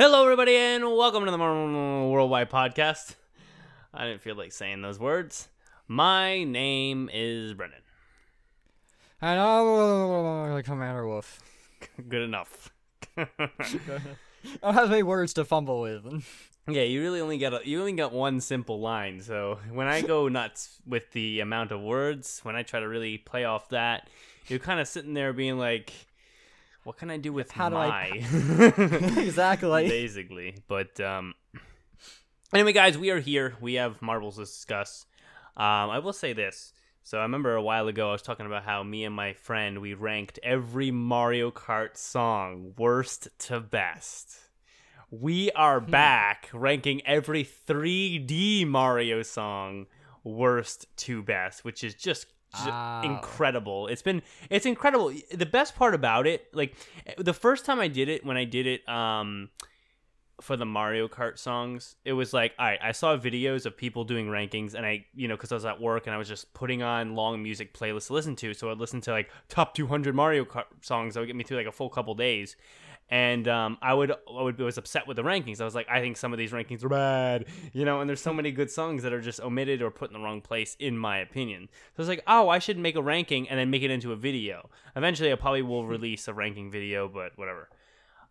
Hello, everybody, and welcome to the Marble Worldwide Podcast. I didn't feel like saying those words. My name is Brennan. And oh, Commander Wolf. Good enough. I don't have any words to fumble with. yeah, you really only got a, you only got one simple line. So when I go nuts with the amount of words, when I try to really play off that, you're kind of sitting there being like, "What can I do with How do? I- exactly. basically. But um, anyway, guys, we are here. We have marbles to discuss. Um, I will say this. So I remember a while ago I was talking about how me and my friend we ranked every Mario Kart song worst to best. We are back ranking every 3D Mario song worst to best, which is just Wow. incredible. It's been it's incredible. The best part about it, like the first time I did it, when I did it, um, for the Mario Kart songs, it was like, all right, I saw videos of people doing rankings, and I, you know, because I was at work and I was just putting on long music playlists to listen to. So I'd listen to like top 200 Mario Kart songs that would get me through like a full couple days. And um, I would, I would, I was upset with the rankings. I was like, I think some of these rankings are bad, you know. And there's so many good songs that are just omitted or put in the wrong place, in my opinion. So I was like, oh, I should make a ranking and then make it into a video. Eventually, I probably will release a ranking video, but whatever.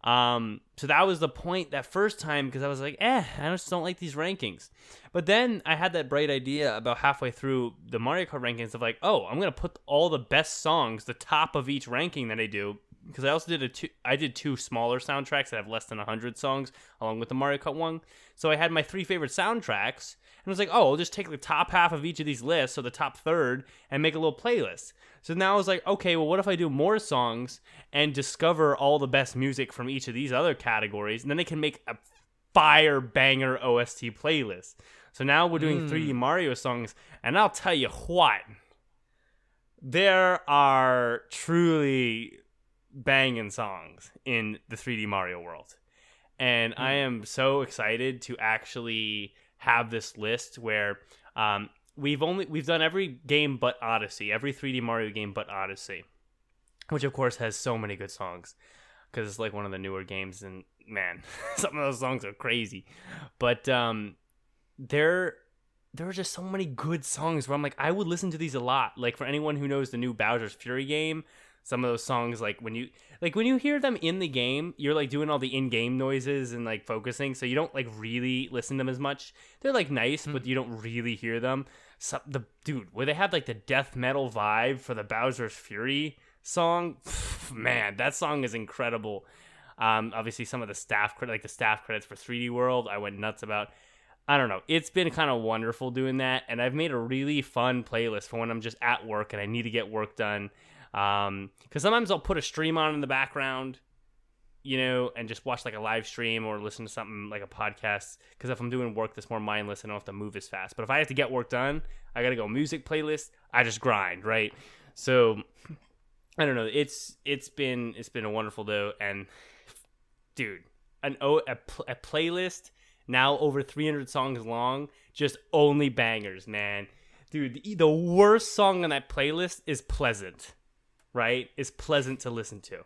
Um, so that was the point that first time because I was like, eh, I just don't like these rankings. But then I had that bright idea about halfway through the Mario Kart rankings of like, oh, I'm gonna put all the best songs, the top of each ranking that I do. Because I also did a two, I did two smaller soundtracks that have less than hundred songs, along with the Mario Kart one. So I had my three favorite soundtracks, and I was like, oh, I'll just take the top half of each of these lists, so the top third, and make a little playlist. So now I was like, okay, well, what if I do more songs and discover all the best music from each of these other categories, and then they can make a fire banger OST playlist. So now we're doing 3D hmm. Mario songs, and I'll tell you what, there are truly banging songs in the 3D Mario world. And I am so excited to actually have this list where um, we've only we've done every game but Odyssey, every 3D Mario game but Odyssey, which of course has so many good songs because it's like one of the newer games and man, some of those songs are crazy. But um there there are just so many good songs where I'm like I would listen to these a lot. Like for anyone who knows the new Bowser's Fury game, some of those songs like when you like when you hear them in the game, you're like doing all the in-game noises and like focusing, so you don't like really listen to them as much. They're like nice, but you don't really hear them. So, the dude, where they have like the death metal vibe for the Bowser's Fury song, man, that song is incredible. Um, obviously, some of the staff credit, like the staff credits for 3D World, I went nuts about. I don't know. It's been kind of wonderful doing that, and I've made a really fun playlist for when I'm just at work and I need to get work done. Um, because sometimes I'll put a stream on in the background, you know, and just watch like a live stream or listen to something like a podcast. Because if I'm doing work that's more mindless, I don't have to move as fast. But if I have to get work done, I gotta go music playlist. I just grind, right? So I don't know. It's it's been it's been a wonderful though, and dude, an o a, a playlist now over 300 songs long, just only bangers, man. Dude, the, the worst song on that playlist is Pleasant, right? It's pleasant to listen to.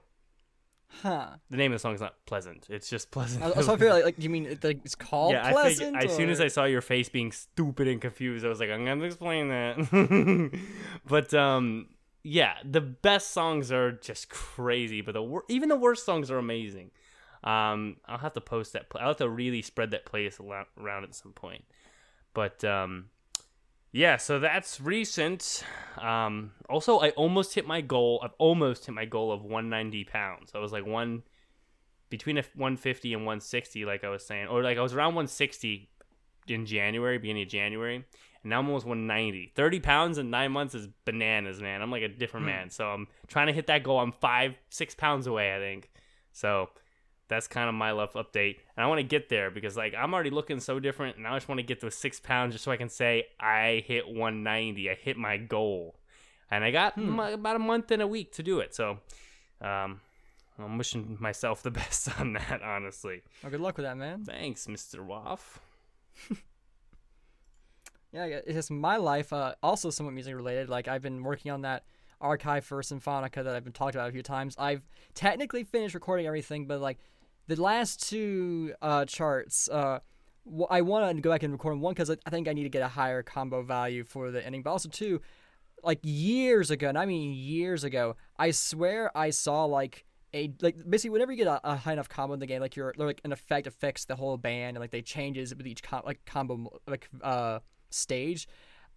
Huh. The name of the song is not pleasant. It's just pleasant. I, I was I feel like, like you mean it, like, it's called yeah, I pleasant? think as soon as I saw your face being stupid and confused, I was like, I'm gonna explain that. but um, yeah, the best songs are just crazy, but the wor- even the worst songs are amazing. Um, I'll have to post that. Pl- I'll have to really spread that playlist around at some point. But um, yeah, so that's recent. Um, also, I almost hit my goal. I've almost hit my goal of 190 pounds. I was like one between a 150 and 160, like I was saying, or like I was around 160 in January, beginning of January, and now I'm almost 190. 30 pounds in nine months is bananas, man. I'm like a different man. So I'm trying to hit that goal. I'm five, six pounds away, I think. So that's kind of my love update. And I want to get there because like I'm already looking so different, and I just want to get to six pounds just so I can say I hit 190. I hit my goal, and I got m- about a month and a week to do it. So, um, I'm wishing myself the best on that. Honestly, Well, good luck with that, man. thanks, Mr. Waff. Yeah, it's just my life. Uh, also somewhat music related. Like I've been working on that archive for Symphonica that I've been talked about a few times. I've technically finished recording everything, but like the last two uh, charts, uh, I want to go back and record. One because I think I need to get a higher combo value for the ending, but also two, like years ago, and I mean years ago, I swear I saw like a like basically whenever you get a, a high enough combo in the game, like you're like an effect affects the whole band and like they changes with each com- like combo like uh stage.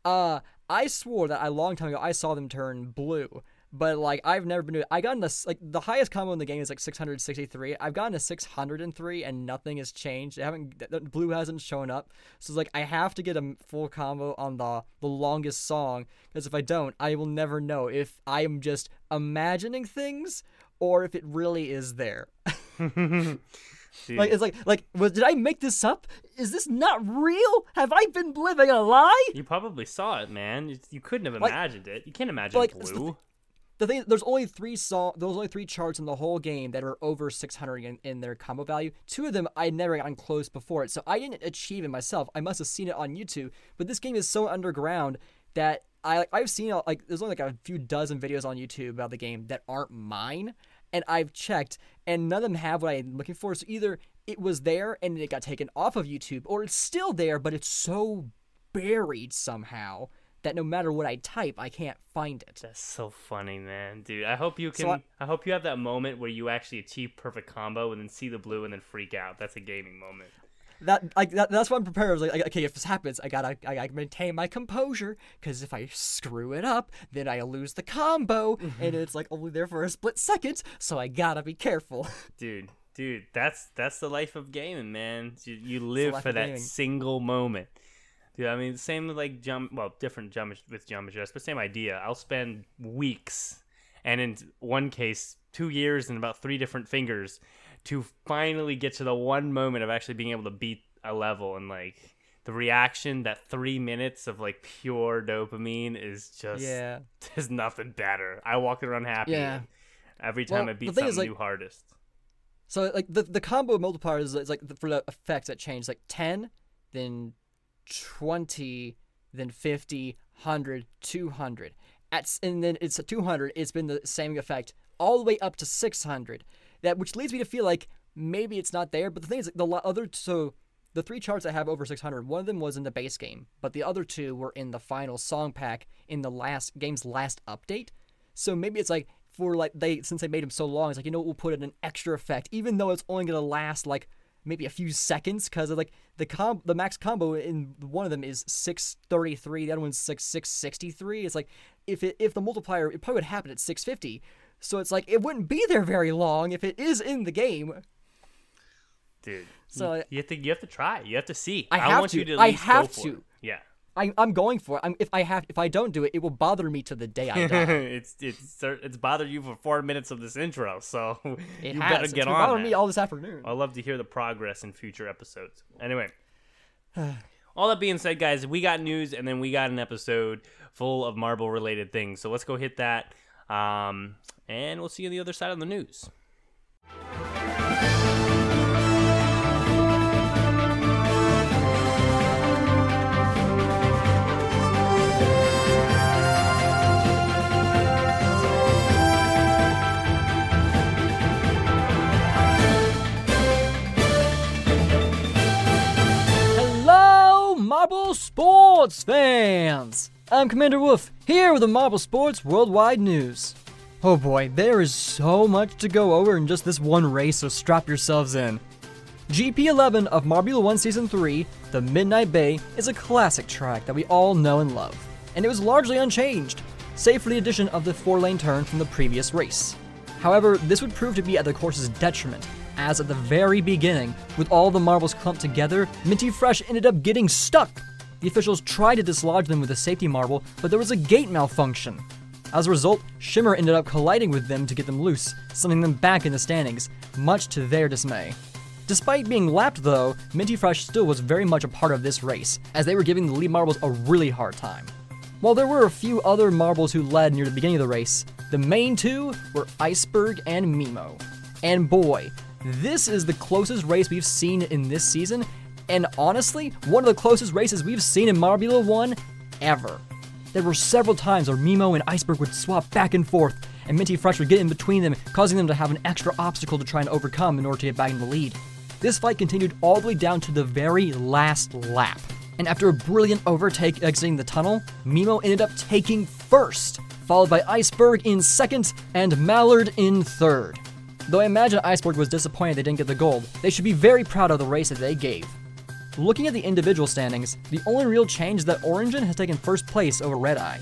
Uh, I swore that a long time ago I saw them turn blue, but like I've never been. To, I got in the like the highest combo in the game is like 663. I've gotten to 603 and nothing has changed. I haven't blue hasn't shown up, so it's like I have to get a full combo on the the longest song because if I don't, I will never know if I am just imagining things or if it really is there. Like it's like like was, did I make this up? Is this not real? Have I been living a lie? you probably saw it, man. You, you couldn't have Like- imagined it. You can't imagine like, blue. The thing there's only three song there's only three charts in the whole game that are over 600 in, in their combo value. Two of them i never gotten close before it so i didn't achieve it myself. I must have seen it on youtube but this game is so underground that i i've seen uh, like there's only like a few dozen videos on youtube about the game that aren't mine and i've checked and none of them have what i'm looking for. So either it was there and it got taken off of youtube or it's still there but it's so buried somehow that no matter what I type, I can't find it. That's so funny, man, dude. I hope you can. So I, I- hope you have that moment where you actually achieve perfect combo and then see the blue and then freak out. That's a gaming moment. That like that, that's what I'm prepared. I was like, okay, if this happens, I gotta I gotta maintain my composure because if I screw it up, then I lose the combo, and mm-hmm. it's like only there for a split second. So I gotta be careful. dude dude that's that's the life of gaming man you, you live for that gaming. single moment dude i mean same like jump well different jump with jump address but same idea. I'll spend weeks and in one case two years and about three different fingers to finally get to the one moment of actually being able to beat a level and like the reaction that three minutes of like pure dopamine is just yeah, there's nothing better. I walk around happy Yeah. every time Well, i beat thing something is, like- new hardest. So like the the combo multiplier is, is like for the effects that change like 10, then 20, then 50, 100, 200. At and then it's a 200, it's been the same effect all the way up to 600. That which leads me to feel like maybe it's not there, but the thing is the other so the three charts I have over 600, one of them was in the base game, but the other two were in the final song pack in the last game's last update. So maybe it's like for like they since they made them so long, it's like you know what, we'll put in an extra effect, even though it's only gonna last like maybe a few seconds, because like the com the max combo in one of them is six thirty three, the other one's six six sixty three. It's like if it if the multiplier it probably would happen at six fifty. So it's like it wouldn't be there very long if it is in the game. dude. So, you, have to you have to try. You have to see. I have want to. you to. At I have go for to. it. Yeah. I, I'm going for it. I'm, if I have if I don't do it, it will bother me to the day I die. it's it's it's bothered you for four minutes of this intro, so It you has. better It's get been on bothering that. me all this afternoon. I love to hear the progress in future episodes. Anyway, all that being said, guys, we got news and then we got an episode full of Marble related things. So let's go hit that, um, and we'll see you on the other side of the news. Sports fans! I'm Commander Wolf, here with the Marble Sports Worldwide News. Oh boy, there is so much to go over in just this one race, so strap yourselves in. GP11 of Marbula 1 Season 3, The Midnight Bay, is a classic track that we all know and love, and it was largely unchanged, save for the addition of the four lane turn from the previous race. However, this would prove to be at the course's detriment, as at the very beginning, with all the marbles clumped together, Minty Fresh ended up getting stuck. The officials tried to dislodge them with a safety marble, but there was a gate malfunction. As a result, Shimmer ended up colliding with them to get them loose, sending them back in the standings, much to their dismay. Despite being lapped though, Minty Fresh still was very much a part of this race, as they were giving the lead marbles a really hard time. While there were a few other marbles who led near the beginning of the race, the main two were Iceberg and Mimo. And boy, this is the closest race we've seen in this season, and honestly, one of the closest races we've seen in Marbula 1 ever. There were several times where Mimo and Iceberg would swap back and forth, and Minty Fresh would get in between them, causing them to have an extra obstacle to try and overcome in order to get back in the lead. This fight continued all the way down to the very last lap. And after a brilliant overtake exiting the tunnel, Mimo ended up taking first, followed by Iceberg in second and Mallard in third. Though I imagine Iceberg was disappointed they didn't get the gold, they should be very proud of the race that they gave. Looking at the individual standings, the only real change is that Origin has taken first place over Red Eye.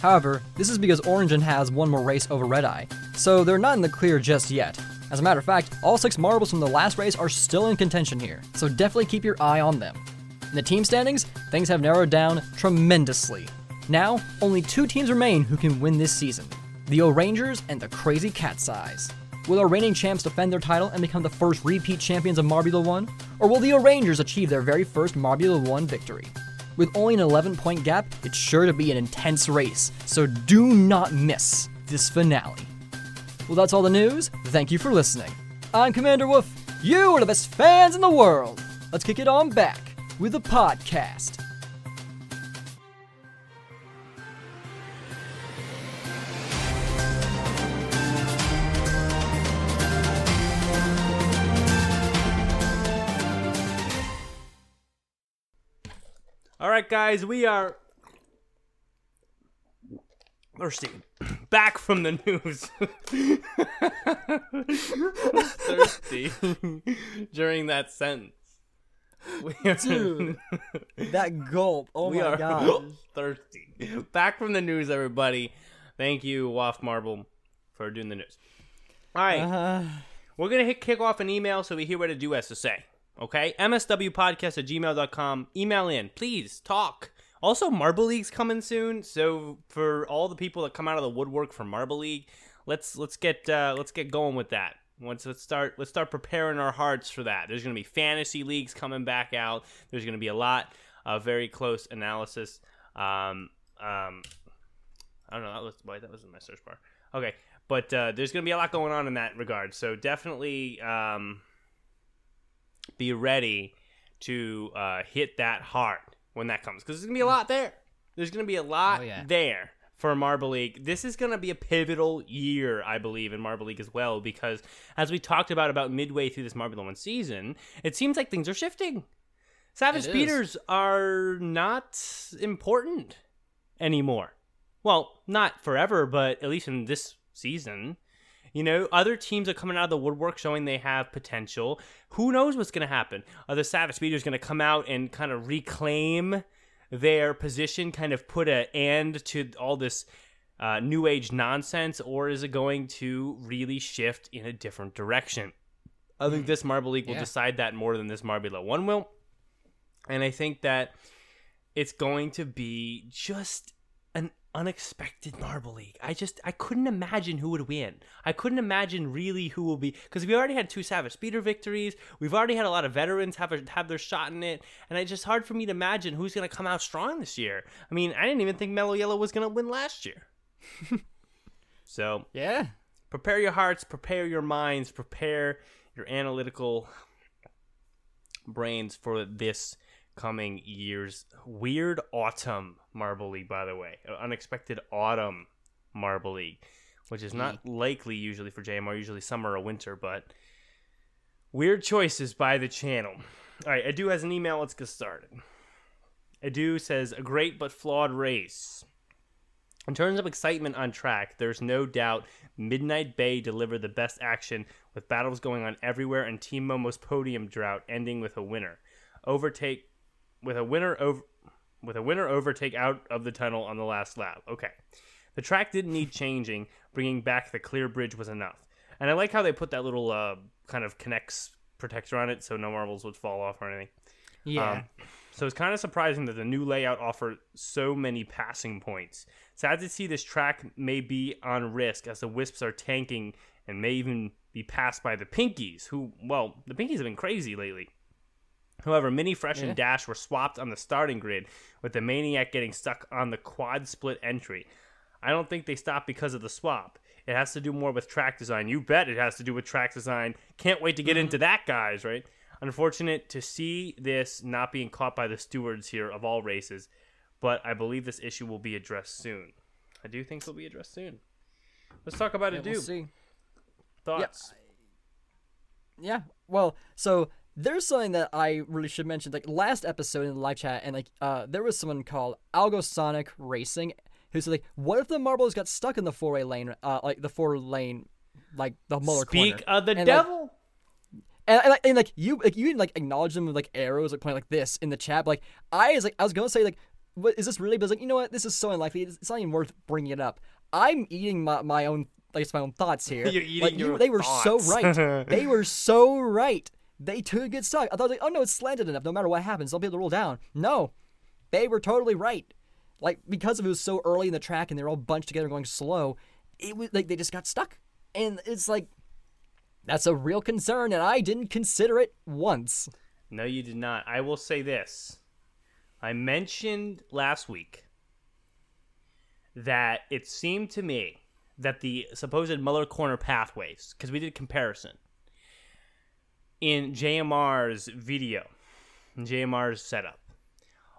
However, this is because Origin has one more race over Red Eye, so they're not in the clear just yet. As a matter of fact, all six marbles from the last race are still in contention here, so definitely keep your eye on them. In the team standings, things have narrowed down tremendously. Now, only two teams remain who can win this season the O Rangers and the Crazy Cat's Eyes. Will our reigning champs defend their title and become the first repeat champions of Marbula 1? Or will the O Rangers achieve their very first Marbula 1 victory? With only an 11 point gap, it's sure to be an intense race, so do not miss this finale. Well, that's all the news. Thank you for listening. I'm Commander Wolf. You are the best fans in the world. Let's kick it on back with the podcast. All right, guys, we are thirsty. Back from the news. thirsty during that sentence. We are, Dude, that gulp. Oh we my are gosh. thirsty. Back from the news, everybody. Thank you, Waft Marble, for doing the news. All right. Uh, We're going to hit kick off an email so we hear what the do has to say. Okay? MSWpodcast at gmail.com. Email in. Please talk. Also, Marble League's coming soon. So for all the people that come out of the woodwork for Marble League, let's let's get uh, let's get going with that. Once let's start let's start preparing our hearts for that. There's gonna be fantasy leagues coming back out. There's gonna be a lot of very close analysis. Um, um, I don't know. That was why that was in my search bar. Okay, but uh, there's going to be a lot going on in that regard. So definitely um, be ready to uh, hit that hard when that comes because there's to be a lot there. There's to be a lot Oh, yeah. there for Marble League. This is to be a pivotal year, I believe, in Marble League as well because as we talked about about midway through this Marbula One season, it seems like things are shifting. Savage Speeders are not important anymore. Well, not forever, but at least in this season. You know, other teams are coming out of the woodwork showing they have potential. Who knows what's going to happen? Are the Savage Speeders going to come out and kind of reclaim their position, kind of put an end to all this uh, new age nonsense, or is it going to really shift in a different direction? I think this Marble League will Yeah. decide that more than this Marbula 1 will. And I think that it's going to be just unexpected Marble League. I just I couldn't imagine who would win. I couldn't imagine really who will be because we already had two Savage Speeder victories. We've already had a lot of veterans have a, have their shot in it, and it's just hard for me to imagine who's going to come out strong this year. I mean, I didn't even think Mellow Yellow was going to win last year. so yeah. prepare your hearts, prepare your minds, prepare your analytical brains for this coming year's weird autumn Marble League, by the way. Uh, Unexpected autumn Marble League, which is not likely usually for JMR, usually summer or winter, but weird choices by the channel. All right, Adu has an email. Let's get started. Adu says, a great but flawed race. In terms of excitement on track, there's no doubt Midnight Bay delivered the best action with battles going on everywhere and Team Momo's podium drought ending with a winner. Overtake with a winner over with a winner overtake out of the tunnel on the last lap. Okay. The track didn't need changing, bringing back the clear bridge was enough. And I like how they put that little uh, kind of connects protector on it so no marbles would fall off or anything. Yeah. Um, So it's kind of surprising that the new layout offered so many passing points. Sad to see this track may be on risk as the Wisps are tanking and may even be passed by the Pinkies, who, well, the Pinkies have been crazy lately. However, Mini Fresh Yeah. and Dash were swapped on the starting grid, with the Maniac getting stuck on the quad split entry. I don't think they stopped because of the swap. It has to do more with track design. You bet it has to do with track design. Can't wait to get mm-hmm. into that, guys, right? Unfortunate to see this not being caught by the stewards here of all races, but I believe this issue will be addressed soon. I do think it'll be addressed soon. Let's talk about Yeah, it, we'll see. Thoughts? Yeah. Well, so there's something that I really should mention. Like last episode in the live chat, and like uh, there was someone called Algosonic Racing who said like, what if the marbles got stuck in the four way lane, uh, like the four lane, like the Muller Speak corner. of the And, like, devil. And, and, like, and like you like you didn't like acknowledge them with like arrows like pointing like this in the chat. But, like I was like I was gonna say like what is this really? But I was like you know what this is so unlikely. It's, it's not even worth bringing it up. I'm eating my, my own like it's my own thoughts here. You're eating like, you- your they were so right. they were so right. They too get stuck. I thought like oh no it's slanted enough. No matter what happens they'll be able to roll down. No, they were totally right. Like because it was so early in the track and they're all bunched together going slow, it was like they just got stuck. And it's like that's a real concern, and I didn't consider it once. No, you did not. I will say this. I mentioned last week that it seemed to me that the supposed Muller corner pathways, because we did comparison in JMR's video, in JMR's setup,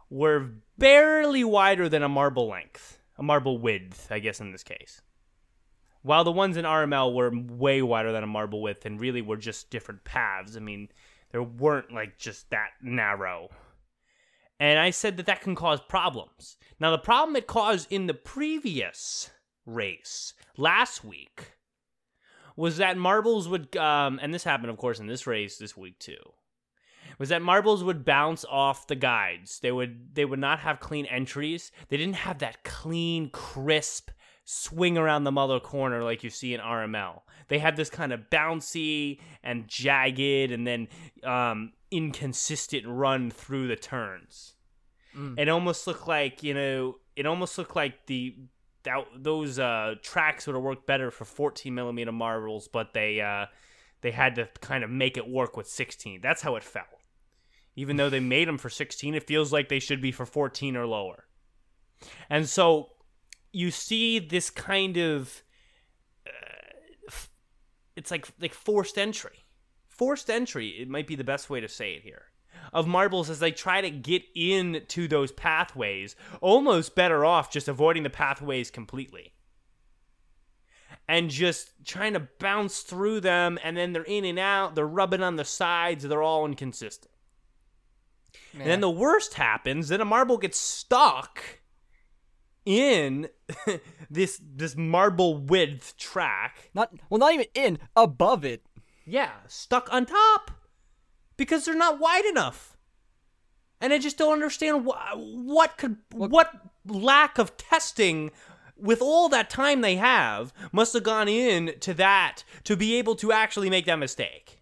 were barely wider than a marble length, a marble width, I guess in this case. While the ones in RML were way wider than a marble width and really were just different paths. I mean, there weren't like just that narrow. And I said that that can cause problems. Now, the problem it caused in the previous race last week was that marbles would, um, and this happened, of course, in this race this week too, was that marbles would bounce off the guides. They would they would not have clean entries. They didn't have that clean, crisp swing around the Muller corner like you see in RML. They had this kind of bouncy and jagged and then um, inconsistent run through the turns. It almost looked like you know, it almost looked like the that, those uh, tracks would have worked better for 14 millimeter marbles, but they uh, they had to kind of make it work with 16. That's how it felt. Even though they made them for 16, it feels like they should be for 14 or lower. And so you see this kind of uh, it's like like forced entry. Forced entry, it might be the best way to say it here. Of marbles as they try to get into those pathways, almost better off just avoiding the pathways completely. And just trying to bounce through them, and then they're in and out, they're rubbing on the sides, they're all inconsistent. And then the worst happens, then a marble gets stuck in this this marble width track. not well, not even in above it. Yeah, stuck on top because they're not wide enough. And I just don't understand wh- what could what lack of testing with all that time they have must have gone in to that to be able to actually make that mistake.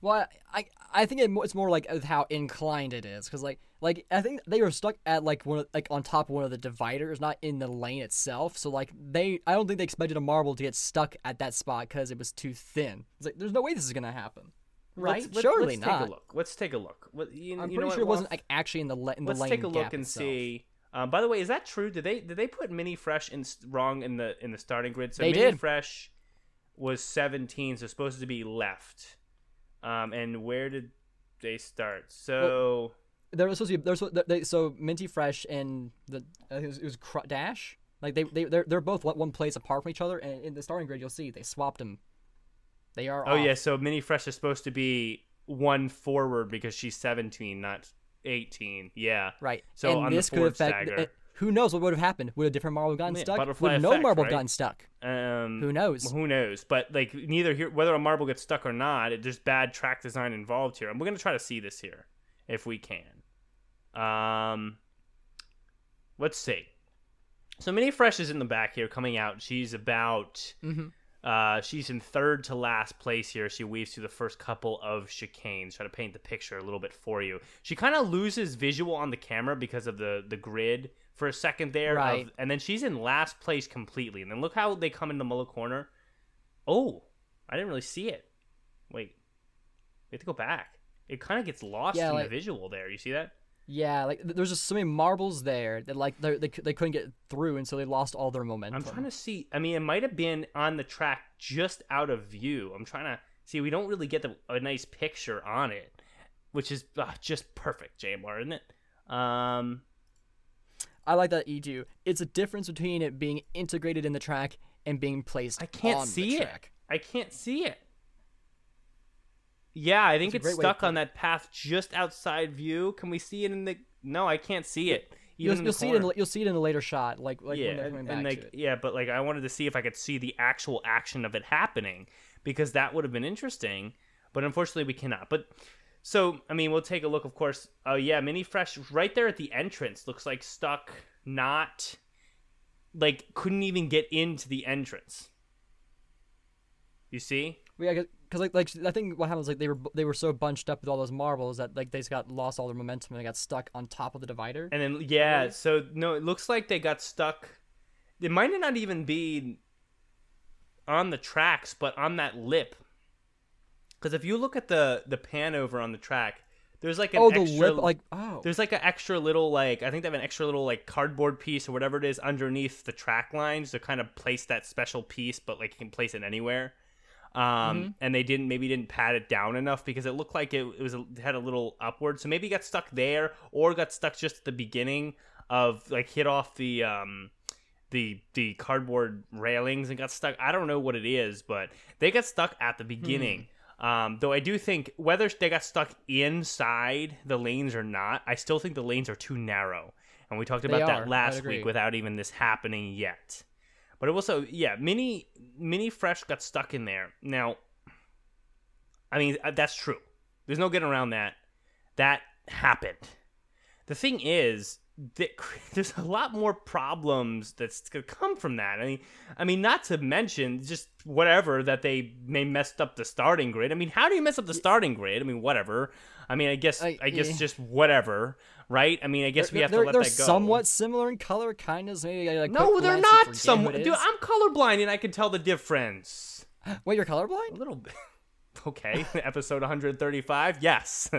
Well, I I think it's more like how inclined it is, because like like I think they were stuck at like one of, like on top of one of the dividers, not in the lane itself. So like they, I don't think they expected a marble to get stuck at that spot because it was too thin. It's like there's no way this is gonna happen, right? Let's- let- Surely let's not. Take a look. Let's take a look. What, you, I'm you pretty sure it wasn't like actually in the la- in the Let's take a look and itself. see. Um, by the way, is that true? Did they did they put Mini Fresh in wrong in the in the starting grid? So They Mini did. Fresh was 17, so supposed to be left. Um, and where did they start? So There was supposed to be there's they, so Minty Fresh and the uh, it was, it was Cr- Dash. Like they they they're, they're both one place apart from each other, and in the starting grid you'll see they swapped them. They are. oh off. yeah, so Mini Fresh is supposed to be one forward because she's 17, not 18. Yeah. Right. So and on the this could affect. stagger. who knows what would have happened? Would a different marble gotten Yeah, stuck? butterfly Would no marble right? gotten stuck? Um, Who knows? Who knows? But like neither here, whether a marble gets stuck or not, it, there's bad track design involved here, and we're gonna try to see this here if we can. Um, let's see. So Mini Fresh is in the back here, coming out. She's about Mhm. Uh, she's in third to last place here. She weaves through the first couple of chicanes. Try to paint the picture a little bit for you. She kind of loses visual on the camera because of the the grid for a second there. of- and then she's in last place completely. And then look how they come into Muller Corner. Oh, I didn't really see it. Wait, we have to go back. It kind of gets lost Yeah, in like- the visual there. You see that? Yeah, like there's just so many marbles there that like they they, couldn't get through, and so they lost all their momentum. I'm trying to see. I mean, it might have been on the track just out of view. I'm trying to see. We don't really get the, a nice picture on it, which is uh, just perfect, JMR, isn't it? Um, I like that do. It's a difference between it being integrated in the track and being placed. I can't see it. I can't see it. Yeah, I think it's great way to stuck on that path just outside view. Can we see it in the? No, I can't see it. Even You'll, you'll see it in you'll see it in a later shot, like like yeah, when and like yeah, but like I wanted to see if I could see the actual action of it happening because that would have been interesting. But unfortunately, we cannot. But so I mean, we'll take a look. Of course. Oh yeah, mini fresh right there at the entrance looks like stuck. Not like couldn't even get into the entrance. You see? Yeah, because like like I think what happens like they were they were so bunched up with all those marbles that like they just got lost all their momentum and they got stuck on top of the divider. And then yeah, so no, it looks like they got stuck. It might not even be on the tracks, but on that lip. Because if you look at the the pan over on the track, there's like an oh, the lip, like oh, there's like an extra little like I think they have an extra little like cardboard piece or whatever it is underneath the track lines to kind of place that special piece, but like you can place it anywhere. Um, Mm-hmm. and they didn't maybe didn't pad it down enough because it looked like it, it was it had a little upward, so maybe got stuck there or got stuck just at the beginning of like hit off the um the the cardboard railings and got stuck. I don't know what it is, but they got stuck at the beginning. Hmm. Um, though I do think whether they got stuck inside the lanes or not, I still think the lanes are too narrow. And we talked about are. that last week without even this happening yet. But it was also, yeah, mini mini fresh got stuck in there. Now, I mean uh, that's true. There's no getting around that. That happened. The thing is that there's a lot more problems that's gonna come from that. I mean, I mean, not to mention just whatever that they may messed up the starting grid. I mean, how do you mess up the starting grid? I mean, whatever. I mean, I guess I, I- guess yeah. just whatever, right? I mean, I guess we they're, have to they're, let they're that go. somewhat similar in color, kind of. Maybe like, no, they're not. forget Some dude. I'm colorblind and I can tell the difference. Wait, you're colorblind? A little bit. Okay, episode 135. Yes.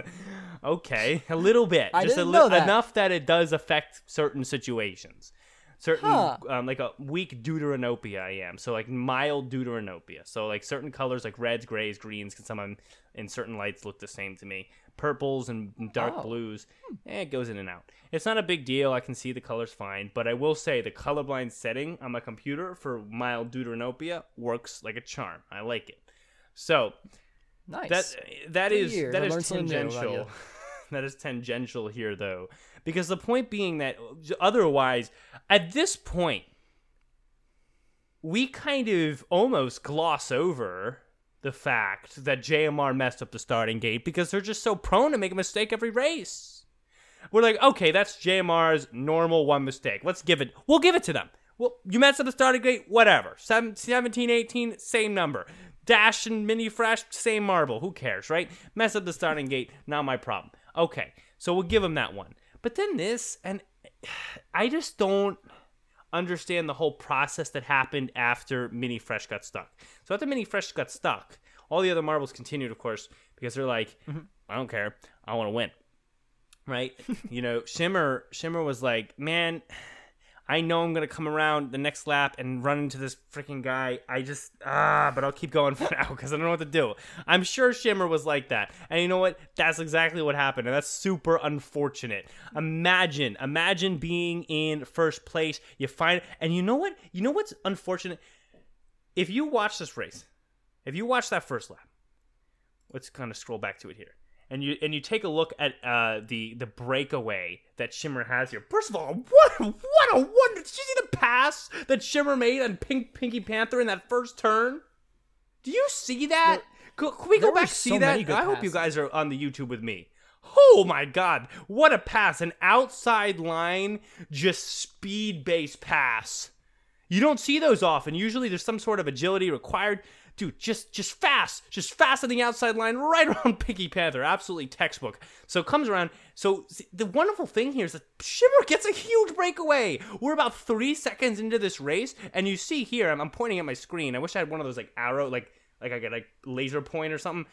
okay, a little bit. I Just didn't li- know that. enough that it does affect certain situations. Certain Huh. um, like a weak deuteranopia I am. So like mild deuteranopia. So like certain colors like reds, grays, greens can some in certain lights look the same to me. Purples and dark Oh. blues, eh, it goes in and out. It's not a big deal. I can see the colors fine, but I will say the colorblind setting on my computer for mild deuteranopia works like a charm. I like it. So Nice. that that Good is year. that is learned something new about tangential. that is tangential here, though, because the point being that otherwise, at this point, we kind of almost gloss over the fact that JMR messed up the starting gate because they're just so prone to make a mistake every race. We're like, okay, that's JMR's normal one mistake. Let's give it. We'll give it to them. Well, you messed up the starting gate, whatever. Seven- 17, 18, same number. Dash and mini fresh, same marble. Who cares, right? Mess up the starting gate, not my problem. Okay, so we'll give them that one. But then this, and I just don't understand the whole process that happened after Mini Fresh got stuck. So after Mini Fresh got stuck, all the other marbles continued, of course, because they're like, I don't care, I want to win, right? you know, Shimmer Shimmer was like, man. I know I'm gonna come around the next lap and run into this freaking guy. I just ah, but I'll keep going for now because I don't know what to do. I'm sure Shimmer was like that, and you know what? That's exactly what happened, and that's super unfortunate. Imagine, imagine being in first place. You find, and you know what? You know what's unfortunate? If you watch this race, if you watch that first lap, let's kind of scroll back to it here. And you and you take a look at uh, the the breakaway that Shimmer has here. First of all, what what a wonder! Did you see the pass that Shimmer made on Pink Pinky Panther in that first turn? Do you see that? Could, could we go back see so that? I hope you guys are on the YouTube with me. Oh my god, what a pass! An outside line, just speed based pass. You don't see those often. Usually there's some sort of agility required. Dude, just just fast, just fast on the outside line, right around Pinky Panther. Absolutely textbook. So comes around. So the wonderful thing here is that Shimmer gets a huge breakaway. We're about three seconds into this race, and you see here, I'm, I'm pointing at my screen. I wish I had one of those like arrow, like like I get like laser point or something.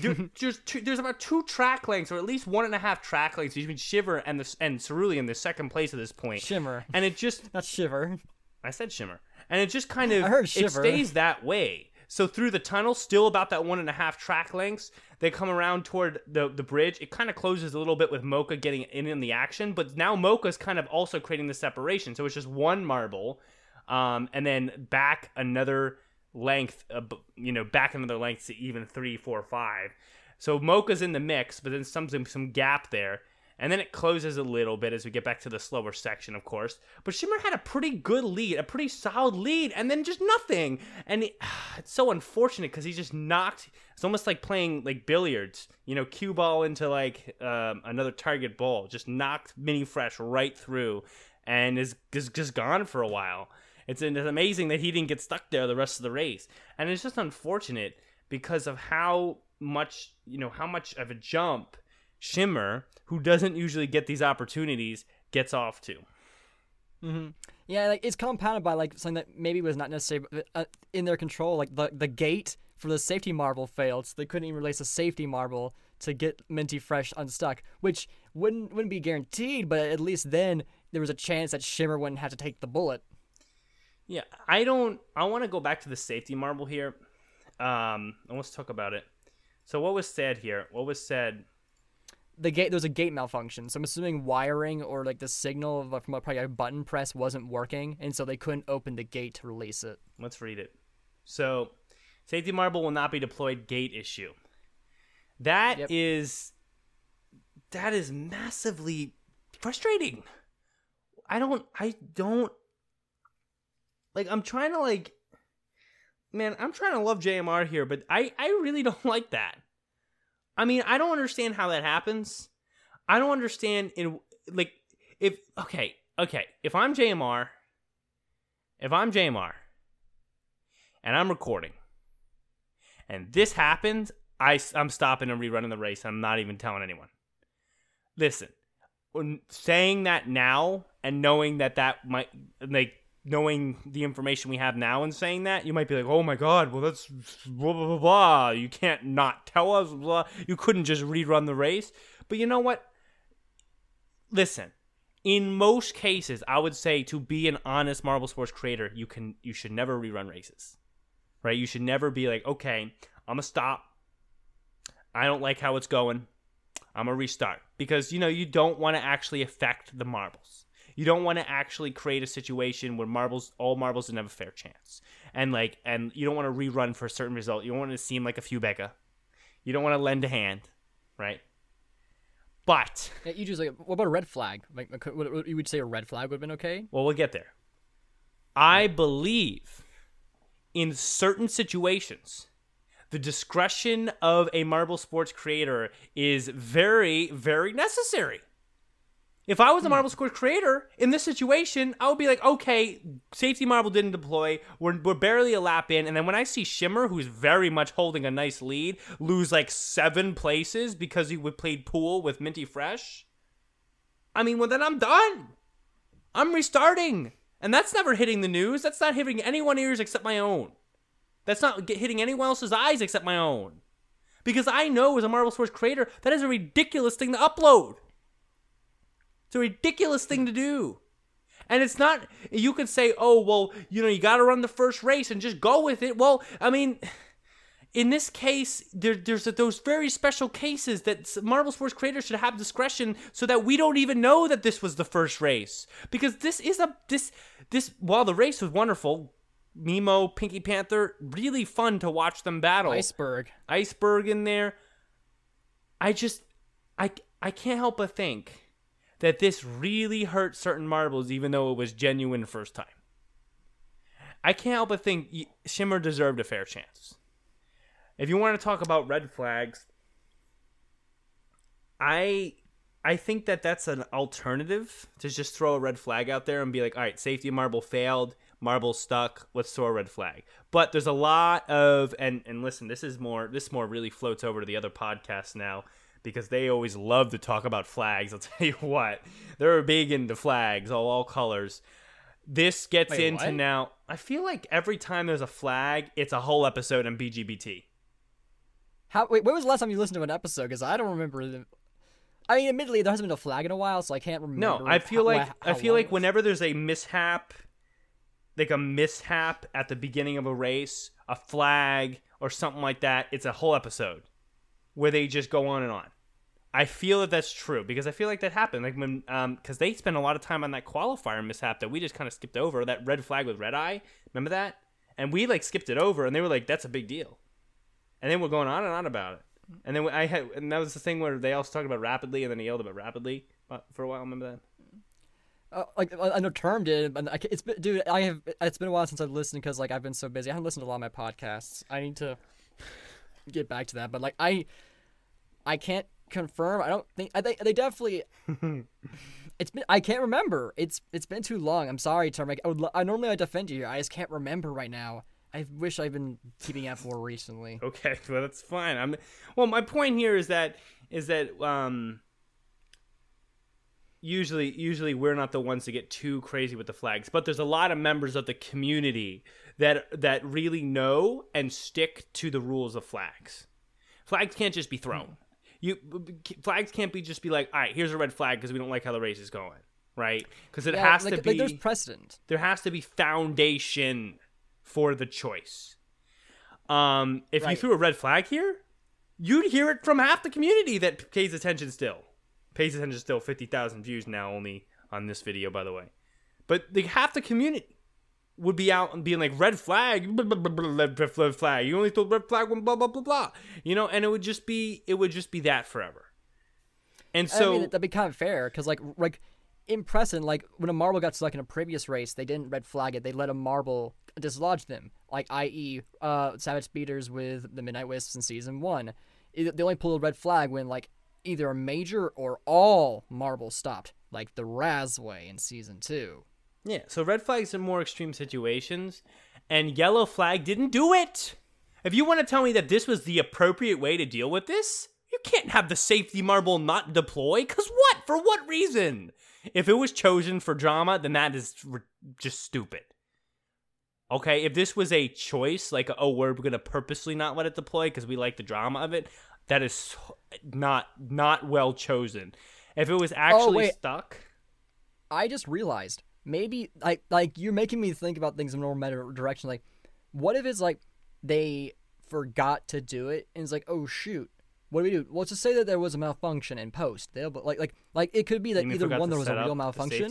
Dude, there's two, there's about two track lengths, or at least one and a half track lengths between Shiver and the and Cerulean, the second place at this point. Shimmer. And it just Not shiver. I said shimmer, and it just kind of I heard it stays that way. So through the tunnel, still about that one and a half track lengths, they come around toward the the bridge. It kind of closes a little bit with Mocha getting in in the action, but now Mocha's kind of also creating the separation. So it's just one marble, um, and then back another length, uh, you know, back another length to even three, four, five. So Mocha's in the mix, but then some some, some gap there. And then it closes a little bit as we get back to the slower section, of course. But Shimmer had a pretty good lead, a pretty solid lead, and then just nothing. And it, it's so unfortunate because he just knocked. It's almost like playing like billiards, you know, cue ball into like um, another target ball. Just knocked Mini Fresh right through, and is, is just gone for a while. It's, it's amazing that he didn't get stuck there the rest of the race, and it's just unfortunate because of how much you know how much of a jump Shimmer, who doesn't usually get these opportunities, gets off to. hmm Yeah, like it's compounded by like something that maybe was not necessarily uh, in their control. Like the the gate for the safety marble failed, so they couldn't even release a safety marble to get Minty Fresh unstuck, which wouldn't wouldn't be guaranteed, but at least then there was a chance that Shimmer wouldn't have to take the bullet. Yeah, I don't. I want to go back to the safety marble here. Um, and let's talk about it. So, what was said here? What was said? The gate there was a gate malfunction, so I'm assuming wiring or like the signal of, from a, probably a button press wasn't working, and so they couldn't open the gate to release it. Let's read it. So, safety marble will not be deployed. Gate issue. That Yep. is that is massively frustrating. I don't. I don't. Like I'm trying to like. Man, I'm trying to love JMR here, but I I really don't like that. I mean, I don't understand how that happens. I don't understand in like if okay okay if I'm JMR, if I'm JMR, and I'm recording, and this happens, I I'm stopping and rerunning the race. I'm not even telling anyone. Listen, saying that now and knowing that that might like knowing the information we have now and saying that, you might be like, "Oh my god, well that's blah blah blah." blah. You can't not tell us. Blah. You couldn't just rerun the race. But you know what? Listen, in most cases, I would say to be an honest Marble Sports creator, you can you should never rerun races. Right? You should never be like, "Okay, I'm gonna stop. I don't like how it's going. I'm gonna restart." Because you know you don't want to actually affect the marbles. You don't want to actually create a situation where marbles, all marbles, didn't have a fair chance, and like, and you don't want to rerun for a certain result. You don't want to seem like a few bega. You don't want to lend a hand, right? But Yeah, you just like what about a red flag? Like like, what- what- you would say a red flag would have been okay. Well, we'll get there. I believe in certain situations, the discretion of a Marble Sports creator is very, very necessary. If I was a hmm. Marble Sports creator in this situation, I would be like, okay, safety marble didn't deploy. We're, we're barely a lap in. And then when I see Shimmer, who's very much holding a nice lead, lose like seven places because he would played pool with Minty Fresh, I mean, well, then I'm done. I'm restarting. And that's never hitting the news. That's not hitting anyone's ears except my own. That's not hitting anyone else's eyes except my own. Because I know as a Marble Sports creator, that is a ridiculous thing to upload. It's a ridiculous thing to do. And it's not, you could say, oh, well, you know, you got to run the first race and just go with it. Well, I mean, in this case, there, there's those very special cases that Marble Sports creators should have discretion so that we don't even know that this was the first race because this is a this this while the race was wonderful, Mimo, Pinky Panther, really fun to watch them battle. Iceberg. Iceberg in there. I just I I can't help but think that this really hurt certain marbles even though it was genuine first time. I can't help but think Shimmer deserved a fair chance. If you want to talk about red flags, I I think that that's an alternative to just throw a red flag out there and be like, all right, safety marble failed. Marble stuck. Let's throw a red flag. But there's a lot of and and listen, this is more this more really floats over to the other podcasts now because they always love to talk about flags. I'll tell you what, they're big into flags, all all colors. This gets Wait, into what? now. I feel like every time there's a flag, it's a whole episode on BGBT. How? Wait, when was the last time you listened to an episode? Because I don't remember. The, I mean, admittedly, there hasn't been a flag in a while, so I can't remember. No, I feel how- like how I feel like whenever there's a mishap, like a mishap at the beginning of a race, a flag or something like that, it's a whole episode where they just go on and on. I feel that that's true because I feel like that happened, like when um because they spent a lot of time on that qualifier mishap that we just kind of skipped over that red flag with red eye. Remember that? And we like skipped it over, and they were like, "That's a big deal," and then we're going on and on about it. And then I had, and that was the thing where they also talked about rapidly, and then he yelled about rapidly uh, for a while. Remember that? Uh, like I I know Term did, but I, it's been, dude. I have. It's been a while since I've listened because like I've been so busy. I haven't listened to a lot of my podcasts. I need to get back to that. But like I, I can't confirm. I don't think. I think they definitely. it's been. I can't remember. It's it's been too long. I'm sorry, Term. I would. lo- I normally I defend you here. I just can't remember right now. I wish I've been keeping up more recently. Okay, well that's fine. I'm well. My point here is that is that um, usually usually we're not the ones to get too crazy with the flags, but there's a lot of members of the community that that really know and stick to the rules of flags. Flags can't just be thrown. You flags can't be just be like, all right, here's a red flag because we don't like how the race is going, right? Because it Yeah, has like, to like, be there's precedent. there has to be foundation for the choice. Um, if you threw a red flag here, you'd hear it from half the community that pays attention still. Pays attention still. Fifty thousand views now only on this video, by the way. But the half the community would be out and being like red flag, blah, blah, blah, red red- flag. You only throw red flag when blah blah blah blah. You know, and it would just be it would just be that forever. And I so mean, that'd be kind of fair because, like, like in precedent, like when a marble got stuck in a previous race, they didn't red flag it. They let a marble dislodge them, like i.e., uh, Savage Speeders with the Midnight Wisps in season one. It- They only pulled a red flag when like either a major or all marbles stopped, like the Razway in season two. Yeah, so red flags in more extreme situations, and yellow flag didn't do it. If you want to tell me that this was the appropriate way to deal with this, you can't have the safety marble not deploy. Because what? For what reason? If it was chosen for drama, then that is r- just stupid. Okay, if this was a choice, like, oh, we're going to purposely not let it deploy because we like the drama of it, that is so- not not well chosen. If it was oh, actually wait. stuck. I just realized maybe like like you're making me think about things in a more meta direction. Like, what if it's like they forgot to do it and it's like, oh shoot, what do we do? Well, let's just say that there was a malfunction in post. They'll but like like like it could be that either one there was a real malfunction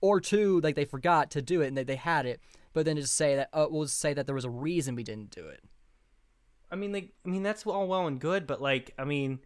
or two like they forgot to do it and they, they had it, but then just say that uh, we'll just say that there was a reason we didn't do it. I mean, like, I mean, that's all well and good, but like, I mean,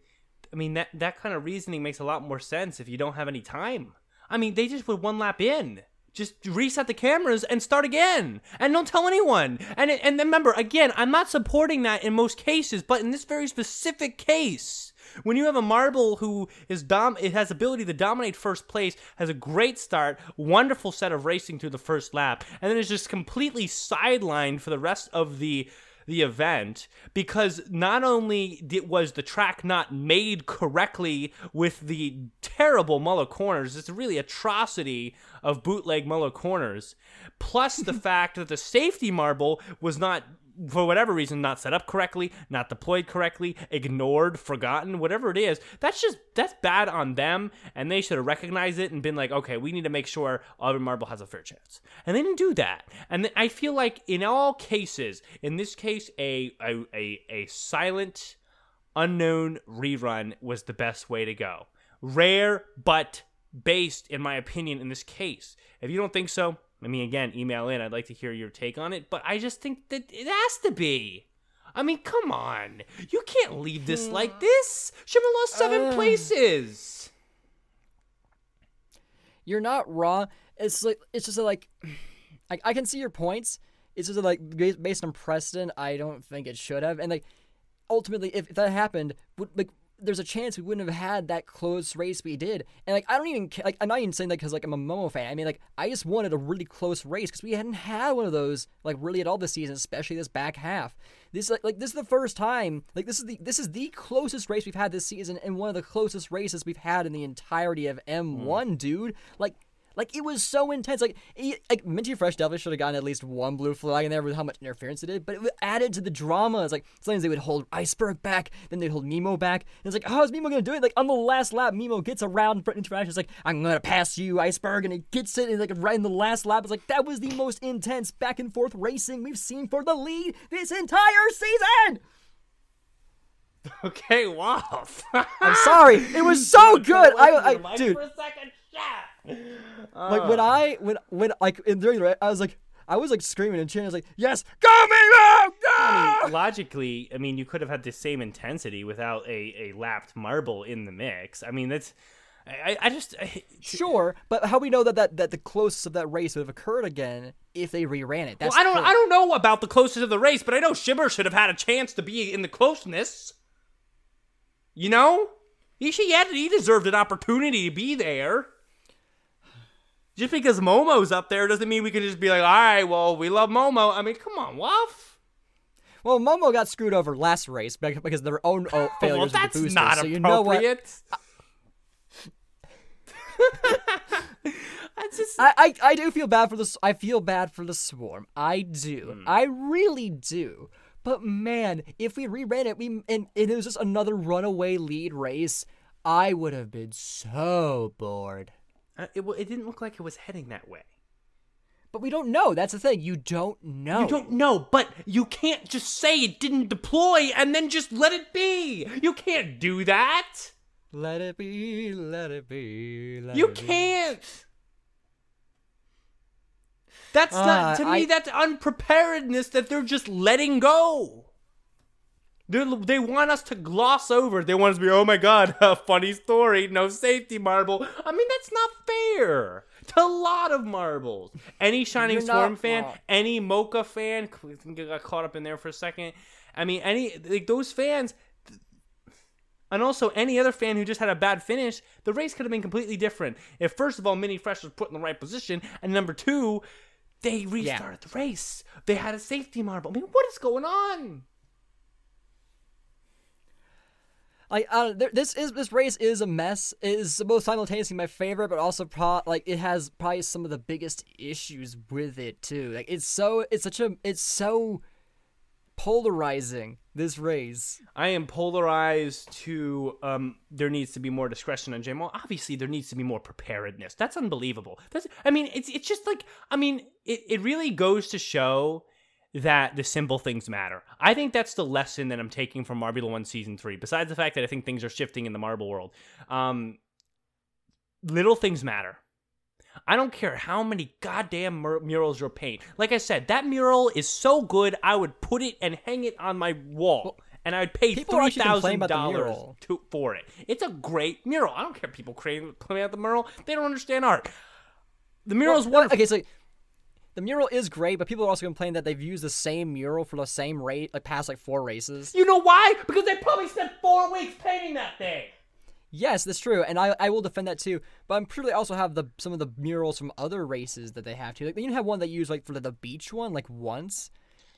I mean that that kind of reasoning makes a lot more sense if you don't have any time. I mean, they just put one lap in, just reset the cameras and start again, and don't tell anyone. And and remember, again, I'm not supporting that in most cases, but in this very specific case. When you have a marble who is dom, it has ability to dominate first place, has a great start, wonderful set of racing through the first lap, and then is just completely sidelined for the rest of the the event because not only did, was the track not made correctly with the terrible Muller corners, it's a really atrocity of bootleg Muller corners, plus the fact that the safety marble was not for whatever reason not set up correctly, not deployed correctly, ignored, forgotten, whatever it is, that's just that's bad on them, and they should have recognized it and been like, okay, we need to make sure every marble has a fair chance, and they didn't do that. And I feel like in all cases, in this case, a a a, a silent, unknown rerun was the best way to go. Rare, but based, in my opinion, in this case. If you don't think so, I mean, again, email in. I'd like to hear your take on it, but I just think that it has to be. I mean, come on. You can't leave this like this. Shimmer lost seven Uh. places. You're not wrong. It's like it's just like I, I can see your points. It's just like based on precedent, I don't think it should have. And like ultimately, if, if that happened, would like there's a chance we wouldn't have had that close race we did. And like I don't even like I'm not even saying that because like I'm a Momo fan. I mean like I just wanted a really close race because we hadn't had one of those like really at all this season, especially this back half. This like, like this is the first time like this is the this is the closest race we've had this season and one of the closest races we've had in the entirety of M1, mm. dude. Like like it was so intense. Like he, like Minty Fresh definitely should have gotten at least one blue flag in there with how much interference it did. But it added to the drama. It's like sometimes they would hold Iceberg back, then they'd hold Mimo back. And it's like, how is Mimo gonna do it? Like on the last lap, Mimo gets around for interaction. It's like, I'm gonna pass you, Iceberg, and he gets it. And like right in the last lap, it's like that was the most intense back and forth racing we've seen for the lead this entire season. Okay, wow. I'm sorry, it was so good. I, I dude. For a second. Yeah. Like when I when when like in during the race, I was like I was like screaming and cheering. I was like, "Yes, go Mimo, go!" I mean, logically, I mean, you could have had the same intensity without a, a lapped marble in the mix. I mean, that's. I, I just. I, Sure, but how we know that, that that the closest of that race would have occurred again if they reran it? well, That's I don't. I don't know about the closest of the race, but I know Shimmer should have had a chance to be in the closeness. You know, he he had he deserved an opportunity to be there. Just because Momo's up there doesn't mean we can just be like, all right, well, we love Momo. I mean, come on, Wuff. Well, Momo got screwed over last race because of their own oh, failures well, that's boosters. not so you know what? appropriate. I just I, I I do feel bad for this. I feel bad for the swarm. I do. Hmm. I really do. But man, if we reran it, we and, and it was just another runaway lead race, I would have been so bored. Uh, it, it didn't look like it was heading that way. But we don't know. That's the thing. You don't know. You don't know, but you can't just say it didn't deploy and then just let it be. You can't do that. Let it be. Let it be. Let You it can't. That's Uh, not to me. I- That's unpreparedness that they're just letting go. They they want us to gloss over. They want us to be, oh my god, a funny story, no safety marble. I mean, that's not fair to a lot of marbles. Any Shining You're Storm fan, wrong. any Mocha fan, I think I got caught up in there for a second. I mean, any like those fans, and also any other fan who just had a bad finish, the race could have been completely different. If first of all, Minty Fresh was put in the right position, and number two, they restarted the race. They had a safety marble. I mean, what is going on? Like uh, there, this is this race is a mess. It is both simultaneously my favorite, but also pro like it has probably some of the biggest issues with it too. Like it's so it's such a it's so polarizing. This race. I am polarized to um, there needs to be more discretion on JMR. Obviously, there needs to be more preparedness. That's unbelievable. That's I mean, it's it's just like I mean, it, it really goes to show that the simple things matter. I think that's the lesson that I'm taking from Marbula One Season Three. Besides the fact that I think things are shifting in the marble world, um, little things matter. I don't care how many goddamn mur- murals you'll paint. Like I said, that mural is so good, I would put it and hang it on my wall, and I'd pay people are three thousand about dollars for it. It's a great mural. I don't care if people claim claim out the mural. They don't understand art. The mural is wonderful. Okay, so the mural is great, but people are also complaining that they've used the same mural for the same rate like past like four races. You know why? Because they probably spent four weeks painting that thing. Yes, that's true, and I, I will defend that too. But I'm sure they also have the some of the murals from other races that they have too. Like they even have one that used like for the beach one like once,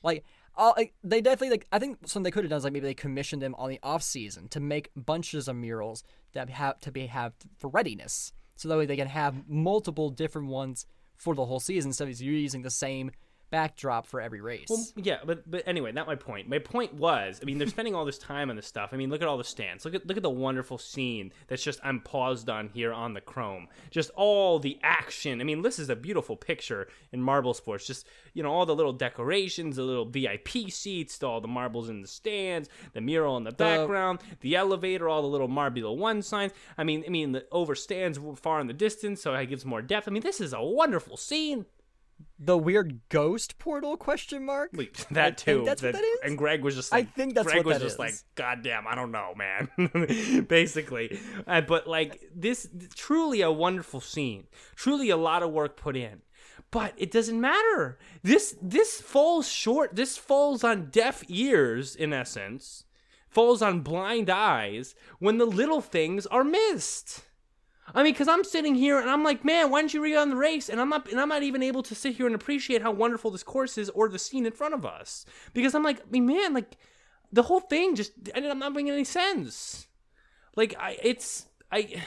like. Uh, like, they definitely like. I think something they could have done is like maybe they commissioned them on the off season to make bunches of murals that have to be have for readiness, so that way they can have multiple different ones for the whole season instead of using the same backdrop for every race. Well, yeah, but but anyway, not my point. My point was, I mean, they're spending all this time on this stuff. I mean, look at all the stands. Look at look at the wonderful scene that's just I'm paused on here on the Chrome. Just all the action. I mean, this is a beautiful picture in Marble Sports. Just you know, all the little decorations, the little VIP seats, all the marbles in the stands, the mural in the background, the elevator, all the little Marbula One signs. I mean, I mean, the over stands far in the distance, so it gives more depth. I mean, this is a wonderful scene. The weird ghost portal question mark. That too. that's what that- is? And Greg was just I like, think that's Greg what was that just is. like, God damn, I don't know, man. Basically, uh, but like this, truly a wonderful scene. Truly a lot of work put in. But it doesn't matter. This this falls short. This falls on deaf ears in essence falls on blind eyes when the little things are missed. I mean, because I'm sitting here and I'm like, man, why didn't you read on the race? And I'm not, and I'm not even able to sit here and appreciate how wonderful this course is or the scene in front of us because I'm like, I mean, man, like the whole thing just ended up not making any sense. Like, I, it's, I,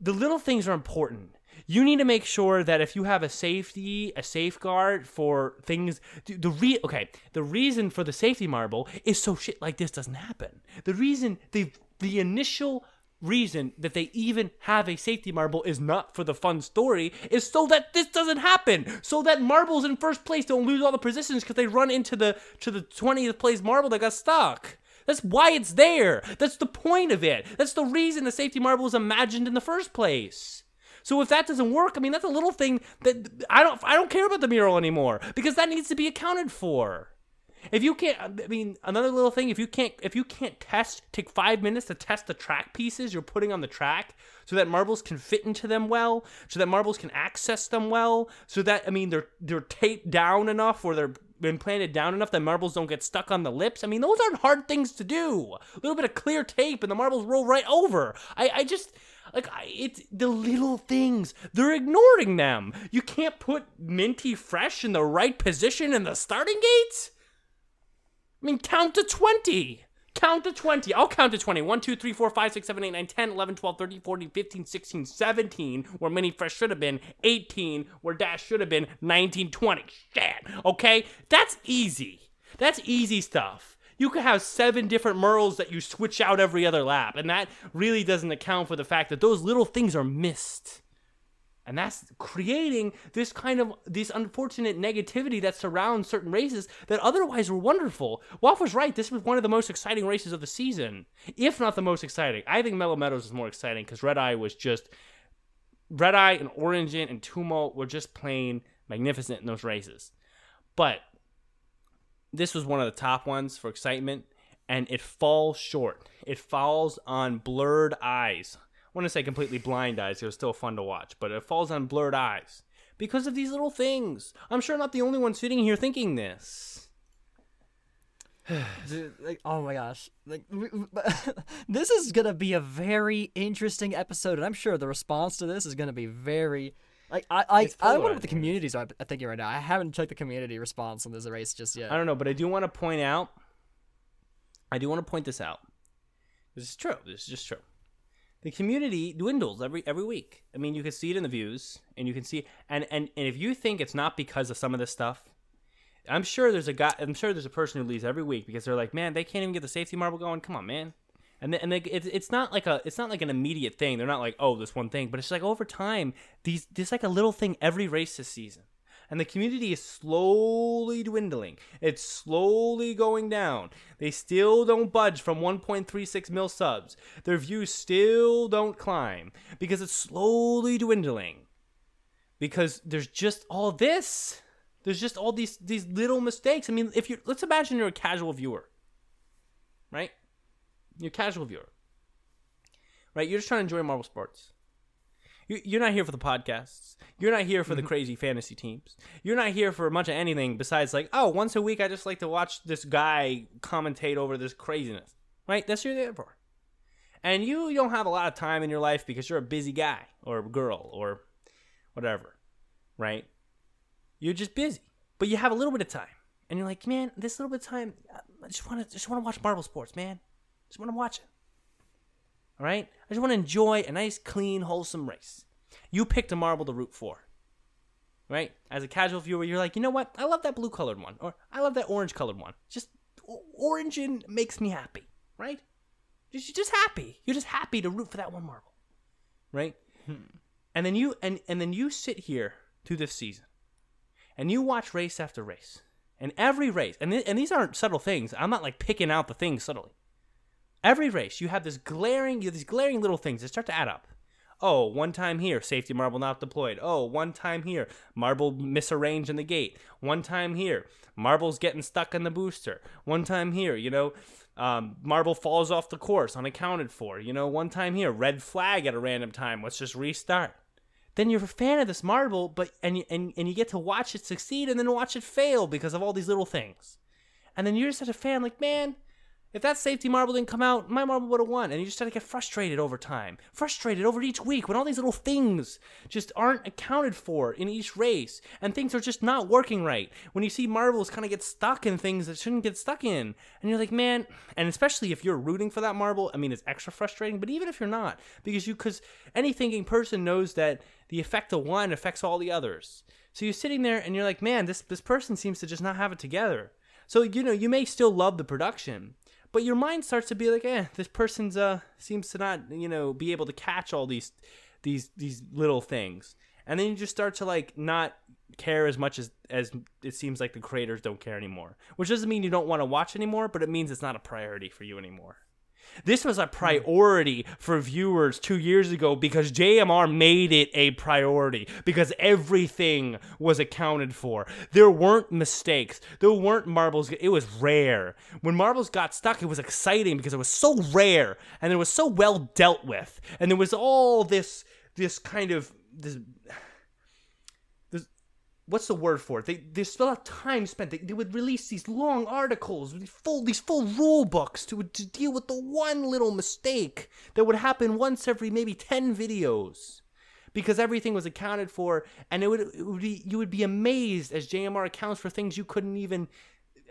the little things are important. You need to make sure that if you have a safety, a safeguard for things, the re okay, the reason for the safety marble is so shit like this doesn't happen. The reason the the initial reason that they even have a safety marble is not for the fun story is so that this doesn't happen. So that marbles in first place don't lose all the positions because they run into the to the 20th place marble that got stuck. That's why it's there. That's the point of it. That's the reason the safety marble was imagined in the first place. So if that doesn't work i mean that's a little thing that i don't i don't care about the mural anymore because that needs to be accounted for if you can't, I mean, another little thing. If you can't, if you can't test, take five minutes to test the track pieces you're putting on the track, so that marbles can fit into them well, so that marbles can access them well, so that I mean they're they're taped down enough or they're implanted down enough that marbles don't get stuck on the lips. I mean, those aren't hard things to do. A little bit of clear tape and the marbles roll right over. I, I just like I, it's the little things. They're ignoring them. You can't put Minty Fresh in the right position in the starting gates. I mean, count to 20. Count to 20. I'll count to 20. 1, 2, 3, 4, 5, 6, 7, 8, 9, 10, 11, 12, 13, 14, 15, 16, 17, where Minty Fresh should have been. 18, where Dash should have been. 19, 20. Shit. Okay? That's easy. That's easy stuff. You could have seven different Merles that you switch out every other lap, and that really doesn't account for the fact that those little things are missed. And that's creating this kind of this unfortunate negativity that surrounds certain races that otherwise were wonderful. Waff was right. This was one of the most exciting races of the season, if not the most exciting. I think Mellow Meadows is more exciting because Red Eye was just Red Eye and Orangin and Tumult were just plain magnificent in those races. But this was one of the top ones for excitement, and it falls short. It falls on blurred eyes want to say completely blind eyes. It was still fun to watch, but it falls on blurred eyes because of these little things. I'm sure I'm not the only one sitting here thinking this. Dude, like, oh my gosh, like this is gonna be a very interesting episode, and I'm sure the response to this is gonna be very. Like I, I, I know what the communities are thinking right now. I haven't checked the community response on this race just yet. I don't know, but I do want to point out. I do want to point this out. This is true. This is just true the community dwindles every every week. I mean, you can see it in the views, and you can see and and and if you think it's not because of some of this stuff, I'm sure there's a guy. I'm sure there's a person who leaves every week because they're like, man, they can't even get the safety marble going. Come on, man. And and they, it's it's not like a it's not like an immediate thing. They're not like oh this one thing, but it's like over time these there's like a little thing every race this season and the community is slowly dwindling. It's slowly going down. They still don't budge from 1.36 mil subs. Their views still don't climb because it's slowly dwindling. Because there's just all this. There's just all these these little mistakes. I mean, if you let's imagine you're a casual viewer. Right? You're a casual viewer. Right? You're just trying to enjoy Marble Sports. You're not here for the podcasts. You're not here for the mm-hmm. crazy fantasy teams. You're not here for much of anything besides like, oh, once a week I just like to watch this guy commentate over this craziness. Right? That's what you're there for. And you don't have a lot of time in your life because you're a busy guy or girl or whatever. Right? You're just busy. But you have a little bit of time. And you're like, man, this little bit of time, I just want to just want to watch Marble Sports, man. Just want to watch it. All right? I just want to enjoy a nice, clean, wholesome race. You picked a marble to root for. Right? As a casual viewer, you're like, you know what? I love that blue colored one. Or I love that orange colored one. Just orange and makes me happy. Right? Just, you're just happy. You're just happy to root for that one marble. Right? Hmm. And then you and, and then you sit here through this season and you watch race after race. And every race, and, th- and these aren't subtle things. I'm not like picking out the things subtly. Every race, you have this glaring, you have these glaring little things that start to add up. Oh, one time here, safety marble not deployed. Oh, one time here, marble misarranged in the gate. One time here, marble's getting stuck in the booster. One time here, you know, um, marble falls off the course, unaccounted for. You know, one time here, red flag at a random time. Let's just restart. Then you're a fan of this marble, but and and and you get to watch it succeed and then watch it fail because of all these little things. And then you're just such a fan, like, man, If that safety marble didn't come out, my marble would have won. And you just start to get frustrated over time. Frustrated over each week when all these little things just aren't accounted for in each race. And things are just not working right. When you see marbles kind of get stuck in things that shouldn't get stuck in. And you're like, man, and especially if you're rooting for that marble, I mean, it's extra frustrating. But even if you're not, because you, because any thinking person knows that the effect of one affects all the others. So you're sitting there and you're like, man, this, this person seems to just not have it together. So, you know, you may still love the production but your mind starts to be like, eh, this person's uh seems to not you know be able to catch all these these these little things, and then you just start to like not care as much as as it seems like the creators don't care anymore. Which doesn't mean you don't want to watch anymore, but it means it's not a priority for you anymore. This was a hmm. priority for viewers two years ago because JMR made it a priority because everything was accounted for. There weren't mistakes. There weren't marbles. It was rare. When marbles got stuck, it was exciting because it was so rare and it was so well dealt with. And there was all this this kind of this what's the word for it? They there's a time spent. They, they would release these long articles, these full these full rule books to to deal with the one little mistake that would happen once every maybe ten videos. Because everything was accounted for, and it would, it would be you would be amazed as JMR accounts for things you couldn't even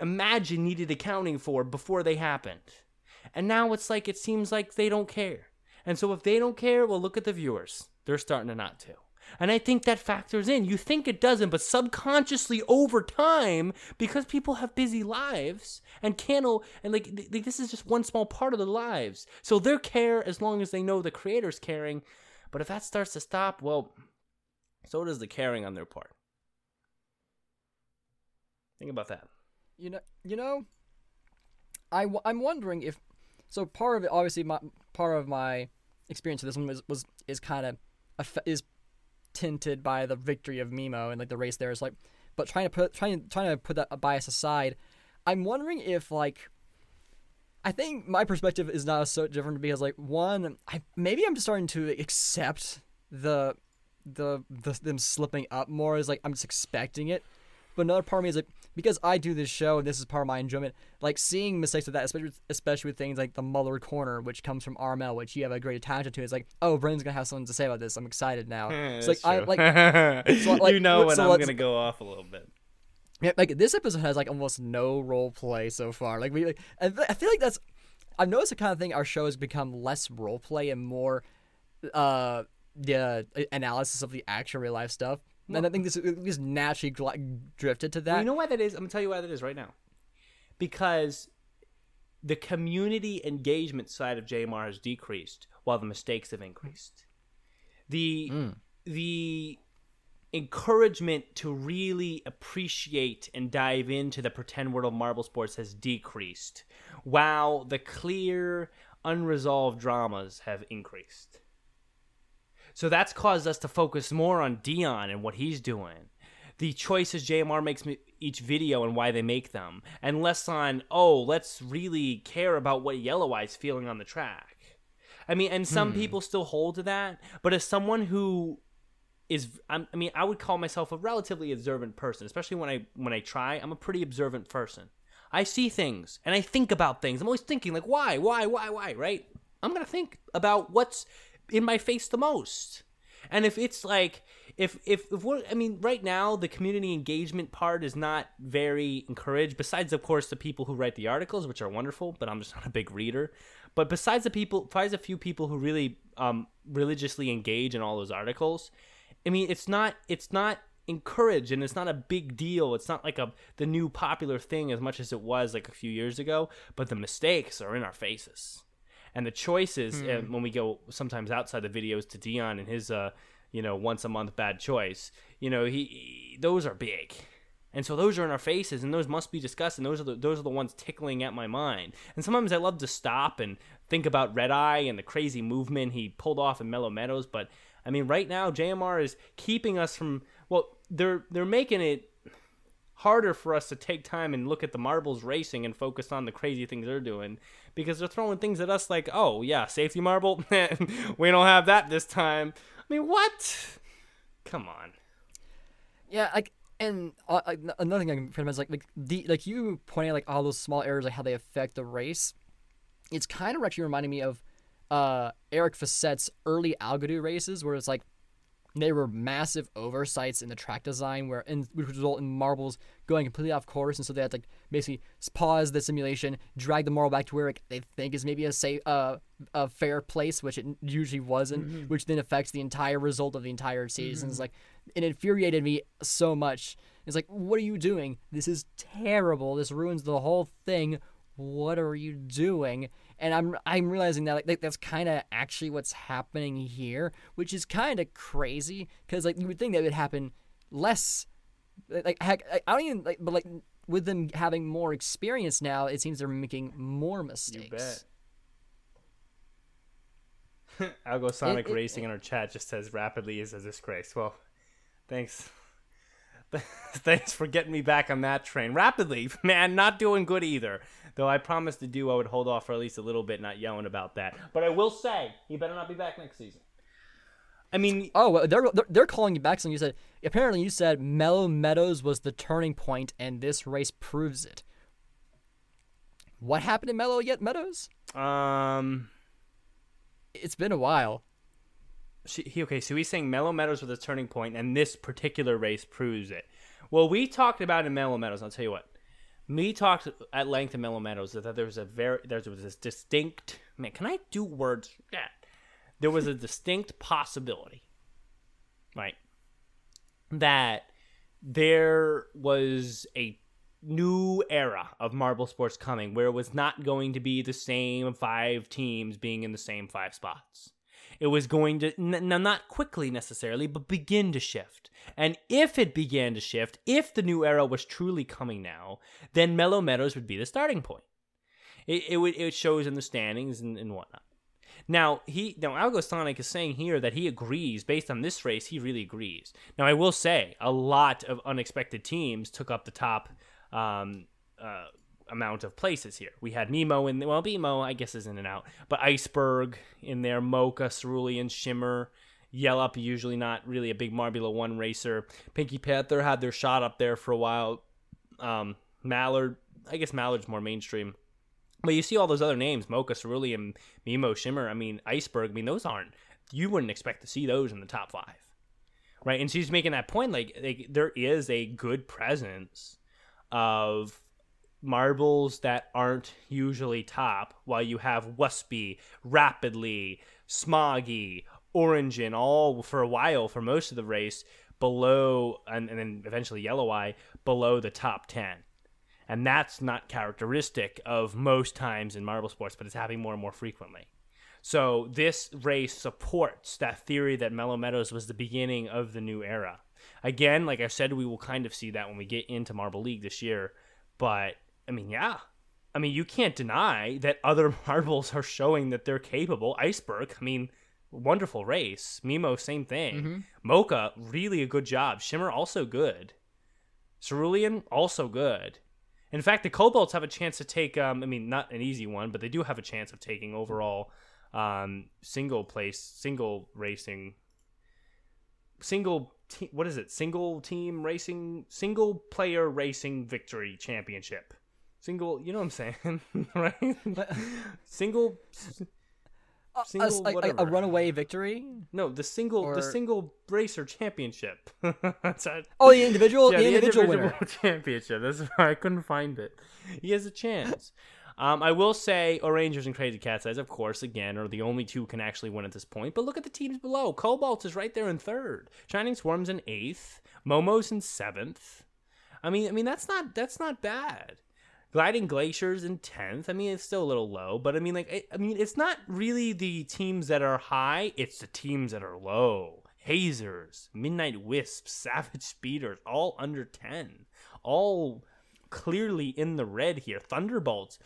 imagine needed accounting for before they happened. And now it's like it seems like they don't care. And so if they don't care, well look at the viewers. They're starting to not to. And I think that factors in. You think it doesn't, but subconsciously over time, because people have busy lives and can't, and like, like this is just one small part of their lives. So they care as long as they know the creator's caring. But if that starts to stop, well, so does the caring on their part. Think about that. You know, you know, I I'm wondering if so part of it obviously my part of my experience of this one was, was is kind of is tinted by the victory of Mimo and like the race there is like, but trying to put trying trying to put that bias aside, I'm wondering if like. I think my perspective is not so different because like one, I maybe I'm just starting to accept the the, the them slipping up more Is like I'm just expecting it. But another part of me is like because I do this show and this is part of my enjoyment, like seeing mistakes like that, especially especially with things like the Muller corner, which comes from RML, which you have a great attachment to. It's like, oh, Brendan's gonna have something to say about this. I'm excited now. it's like I like, so, like you know when so I'm gonna go off a little bit. Yeah, like this episode has like almost no role play so far. Like we, like, I feel like that's. I've noticed the kind of thing our show has become less role play and more, uh, the analysis of the actual real life stuff. And I think this just naturally drifted to that. Well, you know why that is? I'm gonna tell you why that is right now. Because the community engagement side of JMR has decreased while the mistakes have increased. The mm. the encouragement to really appreciate and dive into the pretend world of marble sports has decreased, while the clear, unresolved dramas have increased. So that's caused us to focus more on Dion and what he's doing. The choices JMR makes each video and why they make them, and less on, oh, let's really care about what Yellow Eye's feeling on the track. I mean, and some hmm. people still hold to that, but as someone who is I mean I would call myself a relatively observant person, especially when I when I try. I'm a pretty observant person. I see things and I think about things. I'm always thinking like why, why, why, why, right? I'm going to think about what's in my face the most. And if it's like if if if what I mean right now the community engagement part is not very encouraged besides of course the people who write the articles which are wonderful but I'm just not a big reader. But besides the people besides a few people who really um religiously engage in all those articles I mean it's not it's not encouraged and it's not a big deal. It's not like a the new popular thing as much as it was like a few years ago but the mistakes are in our faces and the choices hmm. when we go sometimes outside the videos to Dion and his uh you know once a month bad choice you know he, he those are big and so those are in our faces and those must be discussed and those are the those are the ones tickling at my mind and sometimes I love to stop and think about Red Eye and the crazy movement he pulled off in Mellow Meadows but I mean right now JMR is keeping us from well they're they're making it harder for us to take time and look at the marbles racing and focus on the crazy things they're doing because they're throwing things at us like, oh yeah, safety marble, we don't have that this time. I mean, what? Come on. Yeah, like, and uh, another thing I can pretty much like, like the like you pointing out like all those small errors, like how they affect the race. it's kind of actually reminding me of uh, Eric Facet's early Algodoo races, where it's like there were massive oversights in the track design, where and which would result in marbles going completely off course, and so they had to like, basically pause the simulation, drag the marble back to where like, they think is maybe a safe, uh, a fair place, which it usually wasn't, which then affects the entire result of the entire season. It's like it infuriated me so much. It's like, what are you doing? This is terrible. This ruins the whole thing. What are you doing? And I'm I'm realizing that like that's kind of actually what's happening here, which is kind of crazy because like you would think that would happen less. Like heck, I don't even like, but like with them having more experience now, it seems they're making more mistakes. Algosonic It- it- Racing in our chat just says rapidly is a disgrace. Well, thanks. thanks for getting me back on that train. Rapidly, man, not doing good either. Though I promised the duo I would hold off for at least a little bit, not yelling about that. But I will say, he better not be back next season. I mean, Oh, well, they're they're- calling you back. So you said apparently you said Mellow Meadows was the turning point, and this race proves it. What happened in Mellow Yet Meadows? um, It's been a while. she, he, okay, so he's saying Mellow Meadows was the turning point, and this particular race proves it. Well, we talked about in Mellow Meadows. I'll tell you what. Me talked at length in Mellow Meadows that there was a very there was this distinct man. Can I do words? Yeah. There was a distinct possibility, right, that there was a new era of marble sports coming where it was not going to be the same five teams being in the same five spots. It was going to, n- n- not quickly necessarily, but begin to shift. And if it began to shift, if the new era was truly coming now, then Mellow Meadows would be the starting point. It, it, would, it shows in the standings and, and whatnot. Now he now Algo Sonic is saying here that he agrees based on this race. He really agrees. Now I will say a lot of unexpected teams took up the top um, uh, amount of places here. We had Nemo in well, Nemo I guess is in and out, but Iceberg in there, Mocha, Cerulean, Shimmer. Yellup, usually not really a big Marbula One racer. Pinky Panther had their shot up there for a while. Um, Mallard, I guess Mallard's more mainstream. But you see all those other names, Mocha, Cerulean, Mimo, Shimmer, I mean, Iceberg, I mean, those aren't, you wouldn't expect to see those in the top five. Right? And she's making that point, like, like there is a good presence of marbles that aren't usually top, while you have Wispy, Rapidly, Smoggy, Orangin, all for a while, for most of the race, below, and, and then eventually Yellow Eye, below the top 10. And that's not characteristic of most times in marble sports, but it's happening more and more frequently. So this race supports that theory that Mellow Meadows was the beginning of the new era. Again, like I said, we will kind of see that when we get into Marble League this year. But I mean, yeah. I mean, you can't deny that other marbles are showing that they're capable. Iceberg, I mean, wonderful race. Mimo, same thing. Mocha, really a good job. Shimmer, also good. Cerulean, also good. In fact, the Cobalts have a chance to take, um, I mean, not an easy one, but they do have a chance of taking overall um, single place, single racing, single, te- what is it? Single team racing, single player racing victory championship. Single, you know what I'm saying, right? single, A- Single a, a whatever. runaway victory. no, the single, Or- the single racer championship. That's a- Oh, the individual, yeah, the, individual, winner. championship. That's why I couldn't find it. He has a chance. Um, I will say, Orangers and Crazy Cat's Eyes, of course, again, are the only two who can actually win at this point. But look at the teams below. Cobalt is right there in third. Shining Swarm's in eighth. Momo's in seventh. I mean, I mean that's not that's not bad. Gliding Glaciers in tenth. I mean, it's still a little low, but I mean, like, it, I mean, it's not really the teams that are high; it's the teams that are low. Hazers, Midnight Wisps, Savage Speeders, all under ten, all clearly in the red here. Thunderbolts,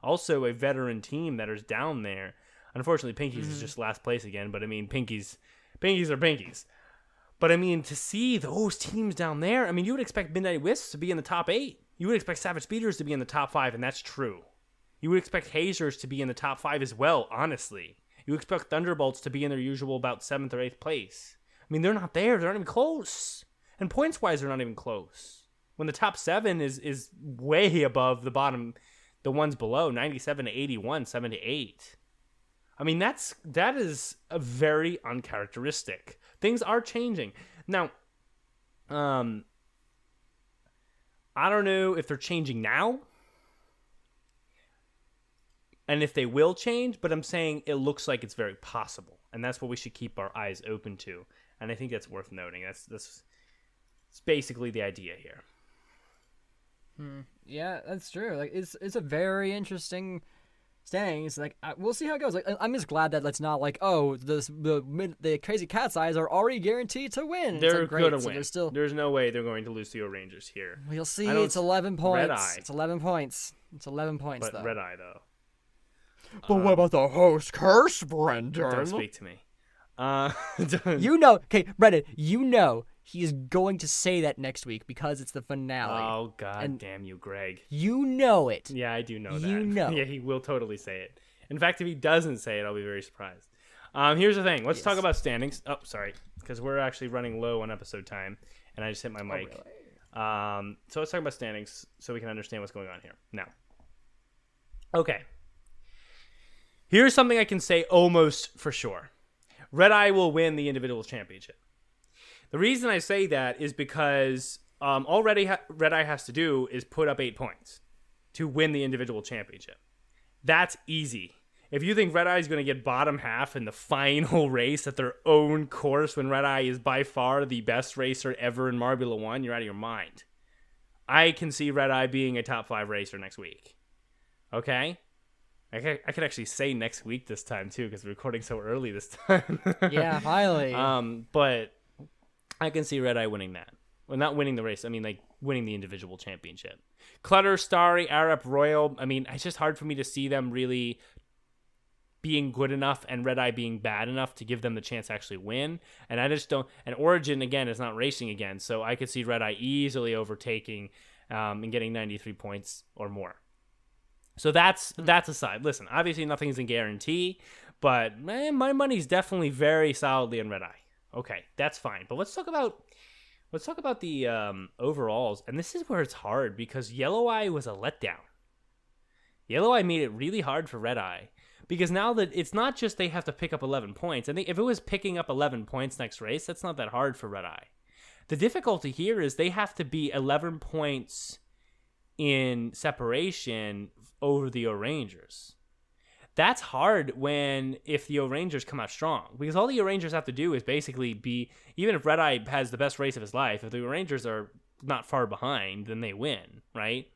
also a veteran team that is down there. Unfortunately, Pinkies is mm. just last place again, but I mean, Pinkies, Pinkies are Pinkies. But I mean, to see those teams down there, I mean, you would expect Midnight Wisps to be in the top eight. You would expect Savage Speeders to be in the top five, and that's true. You would expect Hazers to be in the top five as well, honestly. You expect Thunderbolts to be in their usual about seventh or eighth place. I mean, they're not there. They're not even close. And points wise, they're not even close. When the top seven is is way above the bottom the ones below 97 to 81, 7 to 8. I mean, that's that is a very uncharacteristic. Things are changing. Now, um I don't know if they're changing now and if they will change, but I'm saying it looks like it's very possible. And that's what we should keep our eyes open to. And I think that's worth noting. That's that's, that's basically the idea here. Hmm. Yeah, that's true. Like it's it's a very interesting standings. Like I, we'll see how it goes. Like I- I'm just glad that it's not like oh the the the crazy cat's eyes are already guaranteed to win. They're like, gonna so win. There's still There's no way they're going to lose to your Rangers here. we'll see. It's s- 11 Red points. Eye. It's 11 points. It's 11 points But though. red eye though. But what about the host curse, Brendan? Don't speak to me. Uh, You know, okay, Brendan. You know he is going to say that next week because it's the finale. oh god And- damn you, Greg. You know it. Yeah, I do know that. You know. Yeah, he will totally say it. In fact, if he doesn't say it, I'll be very surprised. Um, here's the thing. Let's talk about standings. Oh, sorry, because we're actually running low on episode time, and I just hit my mic. Oh Um, so let's talk about standings so we can understand what's going on here. Now, okay. Here's something I can say almost for sure. Red Eye will win the individual championship. The reason I say that is because um, all Red Eye, ha- Red Eye has to do is put up eight points to win the individual championship. That's easy. If you think Red Eye is going to get bottom half in the final race at their own course when Red Eye is by far the best racer ever in Marbula 1, you're out of your mind. I can see Red Eye being a top five racer next week. Okay? I could, I could actually say next week this time too because we're recording so early this time. Yeah, finally. Um, but I can see Red Eye winning that. Well, not winning the race. I mean, like winning the individual championship. Clutter, Starry, Arab, Royal. I mean, it's just hard for me to see them really being good enough and Red Eye being bad enough to give them the chance to actually win. And I just don't. And Orangin again is not racing again, so I could see Red Eye easily overtaking um, and getting 93 points or more. So that's that's aside. Listen, obviously nothing's a guarantee, but man, my money's definitely very solidly in Red Eye. Okay, that's fine. But let's talk about let's talk about the um, overalls, and this is where it's hard because Yellow Eye was a letdown. Yellow Eye made it really hard for Red Eye because now that it's not just they have to pick up 11 points. I think if it was picking up 11 points next race, that's not that hard for Red Eye. The difficulty here is they have to be 11 points in separation over the O'Rangers. That's hard when if the O'Rangers come out strong because all the O'Rangers have to do is basically be even if Red Eye has the best race of his life, if the O'Rangers are not far behind, then they win, right?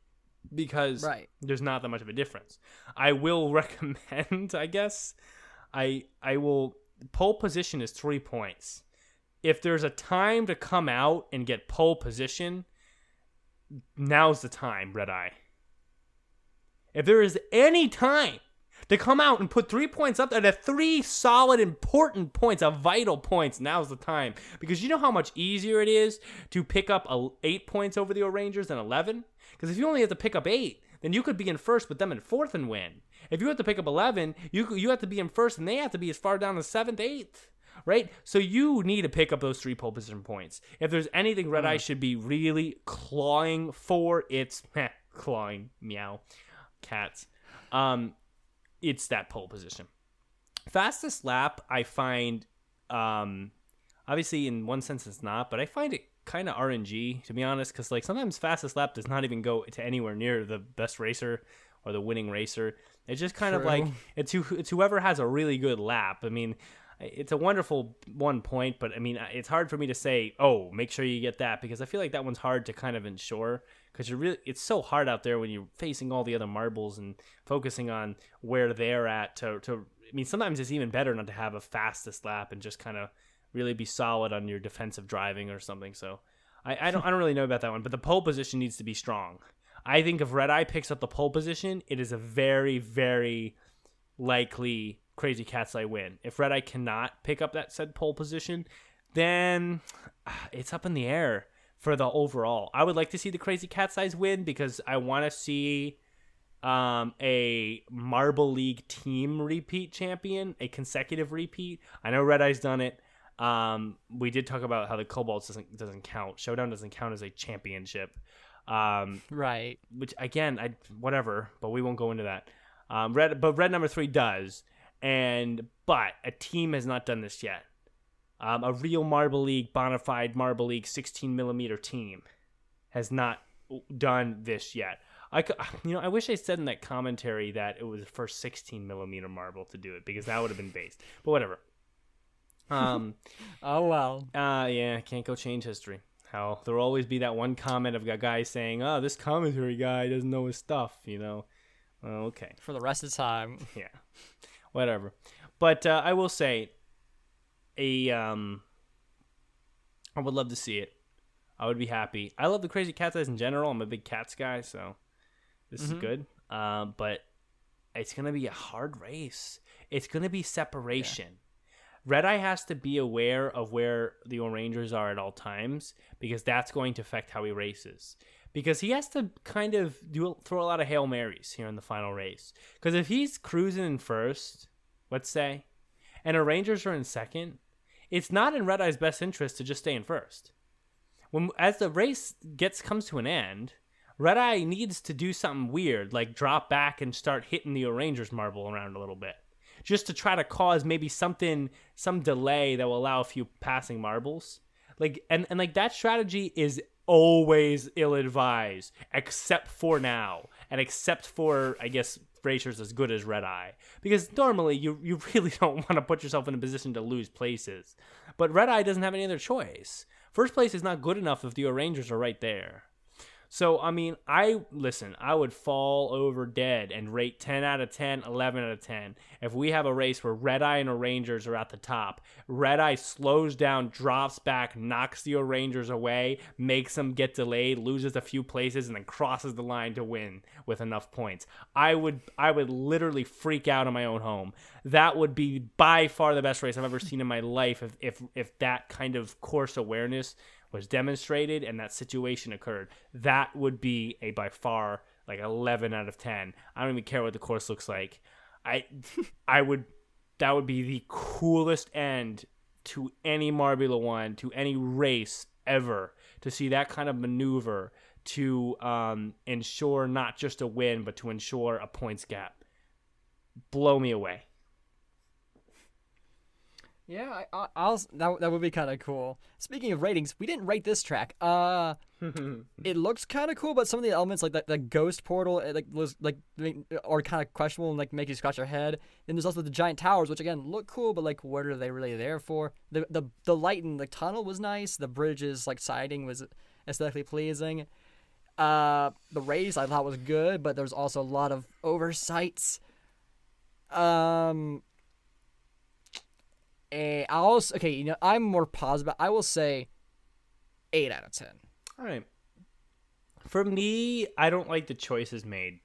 Because Right. there's not that much of a difference. I will recommend, I guess, I I will pole position is three points. If there's a time to come out and get pole position, now's the time, Red Eye. If there is any time to come out and put three points up there, the three solid, important points, of vital points, now's the time. Because you know how much easier it is to pick up a, eight points over the Rangers than 11? Because if you only have to pick up eight, then you could be in first with them in fourth and win. If you have to pick up 11, you, you have to be in first and they have to be as far down as seventh, eighth. Right? So you need to pick up those three pole position points. If there's anything Red Eye should be really clawing for, it's clawing, meow, cats. Um, it's that pole position. Fastest lap, I find, um, obviously in one sense it's not, but I find it kind of RNG to be honest, because like sometimes fastest lap does not even go to anywhere near the best racer or the winning racer. It's just kind of like it's who, it's whoever has a really good lap. I mean, it's a wonderful one point, but I mean, it's hard for me to say, oh, make sure you get that because I feel like that one's hard to kind of ensure because you're really it's so hard out there when you're facing all the other marbles and focusing on where they're at to to I mean sometimes it's even better not to have a fastest lap and just kind of really be solid on your defensive driving or something. So I, I don't I don't really know about that one, but the pole position needs to be strong. I think if Red Eye picks up the pole position, it is a very very likely Crazy Cat's Eye win. If Red Eye cannot pick up that said pole position, then ah, it's up in the air for the overall. I would like to see the Crazy Cat's Eyes win because I want to see um, a Marble League team repeat champion, a consecutive repeat. I know Red Eye's done it. Um, we did talk about how the Cobalt doesn't doesn't count. Showdown doesn't count as a championship. Um, Right. which again, I whatever, but we won't go into that. Um, red, but red number three does, and but a team has not done this yet. Um, a real Marble League, bona fide Marble League 16 millimeter team has not done this yet. I, you know, I wish I said in that commentary that it was the first 16 millimeter marble to do it because that would have been based. But whatever. Um, Oh well. uh, yeah, can't go change history. How there'll always be that one comment of a guy saying, "Oh, this commentary guy doesn't know his stuff," you know. Okay, For the rest of the time. yeah, whatever. But uh, I will say, a um, I would love to see it. I would be happy. I love the Crazy Cat's Eyes in general. I'm a big Cats guy, so this is good. Um, but it's gonna be a hard race. It's gonna be separation. Red Eye has to be aware of where the O Rangers are at all times because that's going to affect how he races. Because he has to kind of do throw a lot of hail marys here in the final race. Because if he's cruising in first, let's say, and O Rangers are in second, it's not in Red Eye's best interest to just stay in first. When as the race gets comes to an end, Red Eye needs to do something weird, like drop back and start hitting the O Rangers marble around a little bit just to try to cause maybe something some delay that will allow a few passing marbles like and, and like that strategy is always ill-advised except for now and except for i guess racers as good as red eye. Because normally you you really don't want to put yourself in a position to lose places. But red eye doesn't have any other choice. First place is not good enough if the rangers are right there so, I mean, I listen, I would fall over dead and rate 10 out of 10, 11 out of 10. If we have a race where Red Eye and O Rangers are at the top, Red Eye slows down, drops back, knocks the O Rangers away, makes them get delayed, loses a few places, and then crosses the line to win with enough points. I would I would literally freak out in my own home. That would be by far the best race I've ever seen in my life if if, if that kind of course awareness was demonstrated and that situation occurred, that would be a by far like 11 out of 10. I don't even care what the course looks like. I I would that would be the coolest end to any Marbula 1, to any race ever to see that kind of maneuver to um, ensure not just a win but to ensure a points gap. Blow me away. Yeah, I, I, I'll that that would be kind of cool. Speaking of ratings, we didn't rate this track. Uh, it looks kind of cool, but some of the elements like the, the ghost portal, it, like was like make- are kind of questionable and like make you scratch your head. And there's also the giant towers, which again look cool, but like what are they really there for? The the the light in the tunnel was nice. The bridge's like siding was aesthetically pleasing. Uh, the race I thought was good, but there's also a lot of oversights. Um, a I also okay, you know, I'm more positive. I will say eight out of ten. All right. For me, I don't like the choices made.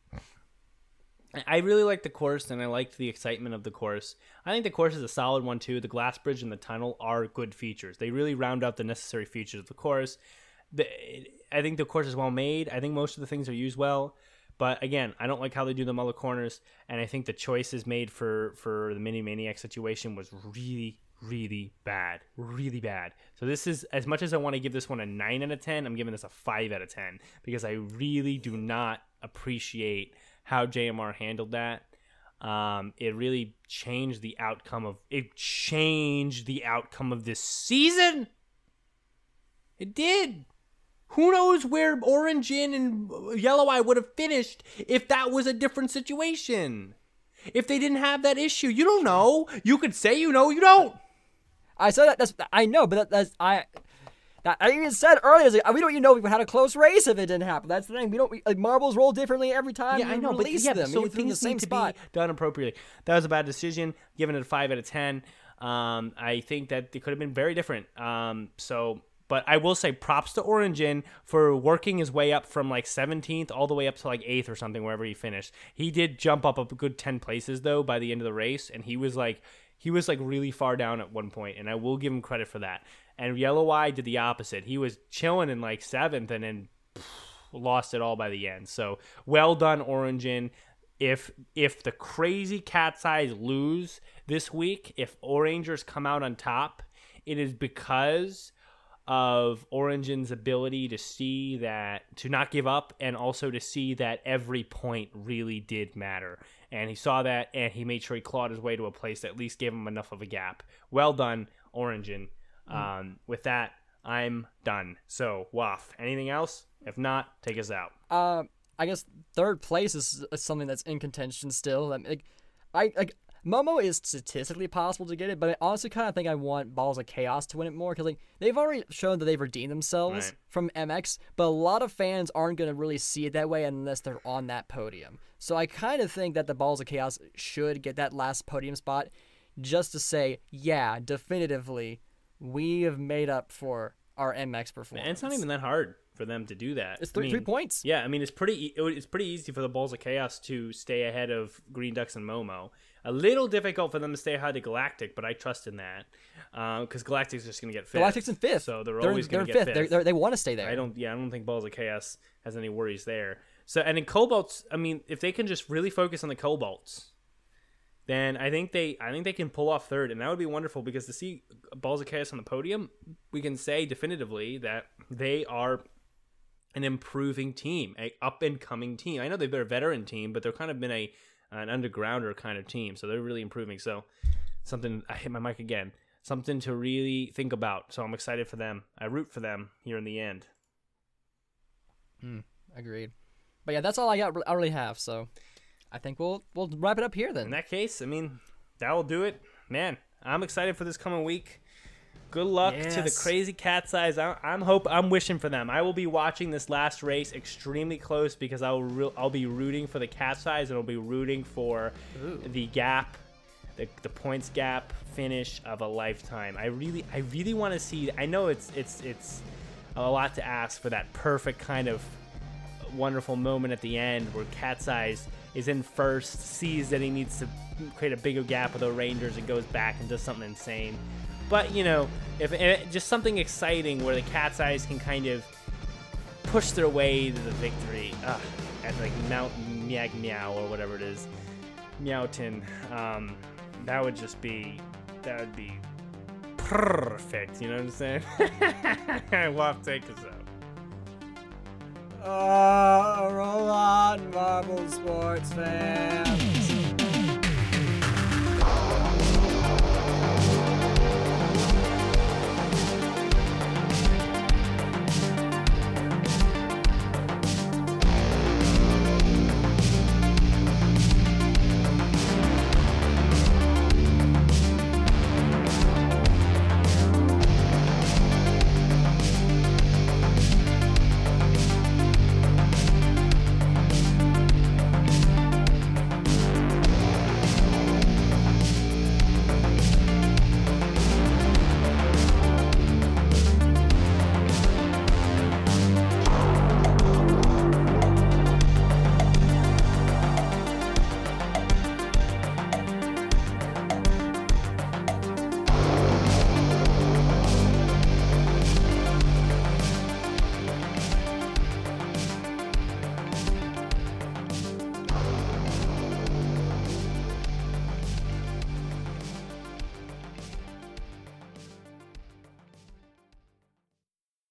I really like the course and I liked the excitement of the course. I think the course is a solid one too. The glass bridge and the tunnel are good features. They really round out the necessary features of the course. I think the course is well made. I think most of the things are used well. But again, I don't like how they do them all the corners, and I think the choices made for for the mini maniac situation was really really bad, really bad. So this is as much as I want to give this one a nine out of ten, I'm giving this a five out of ten because I really do not appreciate how JMR handled that. Um, it really changed the outcome of it changed the outcome of this season. It did. Who knows where Orangin and Yellow Eye would have finished if that was a different situation? If they didn't have that issue, you don't know. You could say you know, you don't. I said that. That's I know, but that, that's I. That, I even said earlier, like, we don't even know if we had a close race if it didn't happen. That's the thing. We don't we, like marbles roll differently every time. Yeah, I know, but yeah, them. so things the same need to spot. be done appropriately. That was a bad decision. Giving it a five out of ten. Um, I think that it could have been very different. Um, so, but I will say props to Orangin for working his way up from like 17th all the way up to like eighth or something wherever he finished. He did jump up a good 10 places though by the end of the race, and he was like he was like really far down at one point, and I will give him credit for that. And Yellow Eye did the opposite. He was chilling in like seventh, and then lost it all by the end. So well done, Orangin. If if the crazy cat's eyes lose this week, if O Rangers come out on top, it is because of Orange's ability to see that to not give up and also to see that every point really did matter. And he saw that and he made sure he clawed his way to a place that at least gave him enough of a gap. Well done, Orangin. Um, with that, I'm done. So, Waff, anything else? If not, take us out. Uh, I guess third place is something that's in contention still. I mean, like, I like Momo is statistically possible to get it, but I honestly kind of think I want Balls of Chaos to win it more because like they've already shown that they've redeemed themselves Right. from MX, but a lot of fans aren't gonna really see it that way unless they're on that podium. So I kind of think that the Balls of Chaos should get that last podium spot, just to say, yeah, definitively, we have made up for our MX performance. And it's not even that hard for them to do that. It's I three, three points. Yeah, I mean it's pretty. It's pretty easy for the Balls of Chaos to stay ahead of Green Ducks and Momo. A little difficult for them to stay ahead of Galactic, but I trust in that uh, because Galactic's just going to get fifth. Galactic's in fifth. so they're, they're always going to get fifth. fifth. They're, they're, they want to stay there. I don't. Yeah, I don't think Balls of Chaos has any worries there. So and in Cobalts, I mean, if they can just really focus on the Cobalts, then I think they, I think they can pull off third, and that would be wonderful because to see Balls of Chaos on the podium, we can say definitively that they are an improving team, a up and coming team. I know they've been a veteran team, but they're kind of been a an undergrounder kind of team, so they're really improving. So something I hit my mic again. Something to really think about. So I'm excited for them. I root for them here in the end. Hmm, agreed. But yeah, that's all I got. I really have. So I think we'll we'll wrap it up here then. In that case, I mean, that will do it. Man, I'm excited for this coming week. Good luck to the crazy cat's eyes. I- I'm hope I'm wishing for them. I will be watching this last race extremely close because I'll re- I'll be rooting for the cat's eyes and I'll be rooting for the gap, the, the points gap finish of a lifetime. I really I really want to see. I know it's it's it's a lot to ask for that perfect kind of wonderful moment at the end where Cat's Eyes is in first, sees that he needs to create a bigger gap with the Rangers, and goes back and does something insane. But you know, if eh, just something exciting where the Cat's Eyes can kind of push their way to the victory uh, at like Mount Miag Meow or whatever it is, Meowton. Um, that would just be that would be perfect. You know what I'm saying? Waff, take us out. Oh, roll on, Marble Sports fan.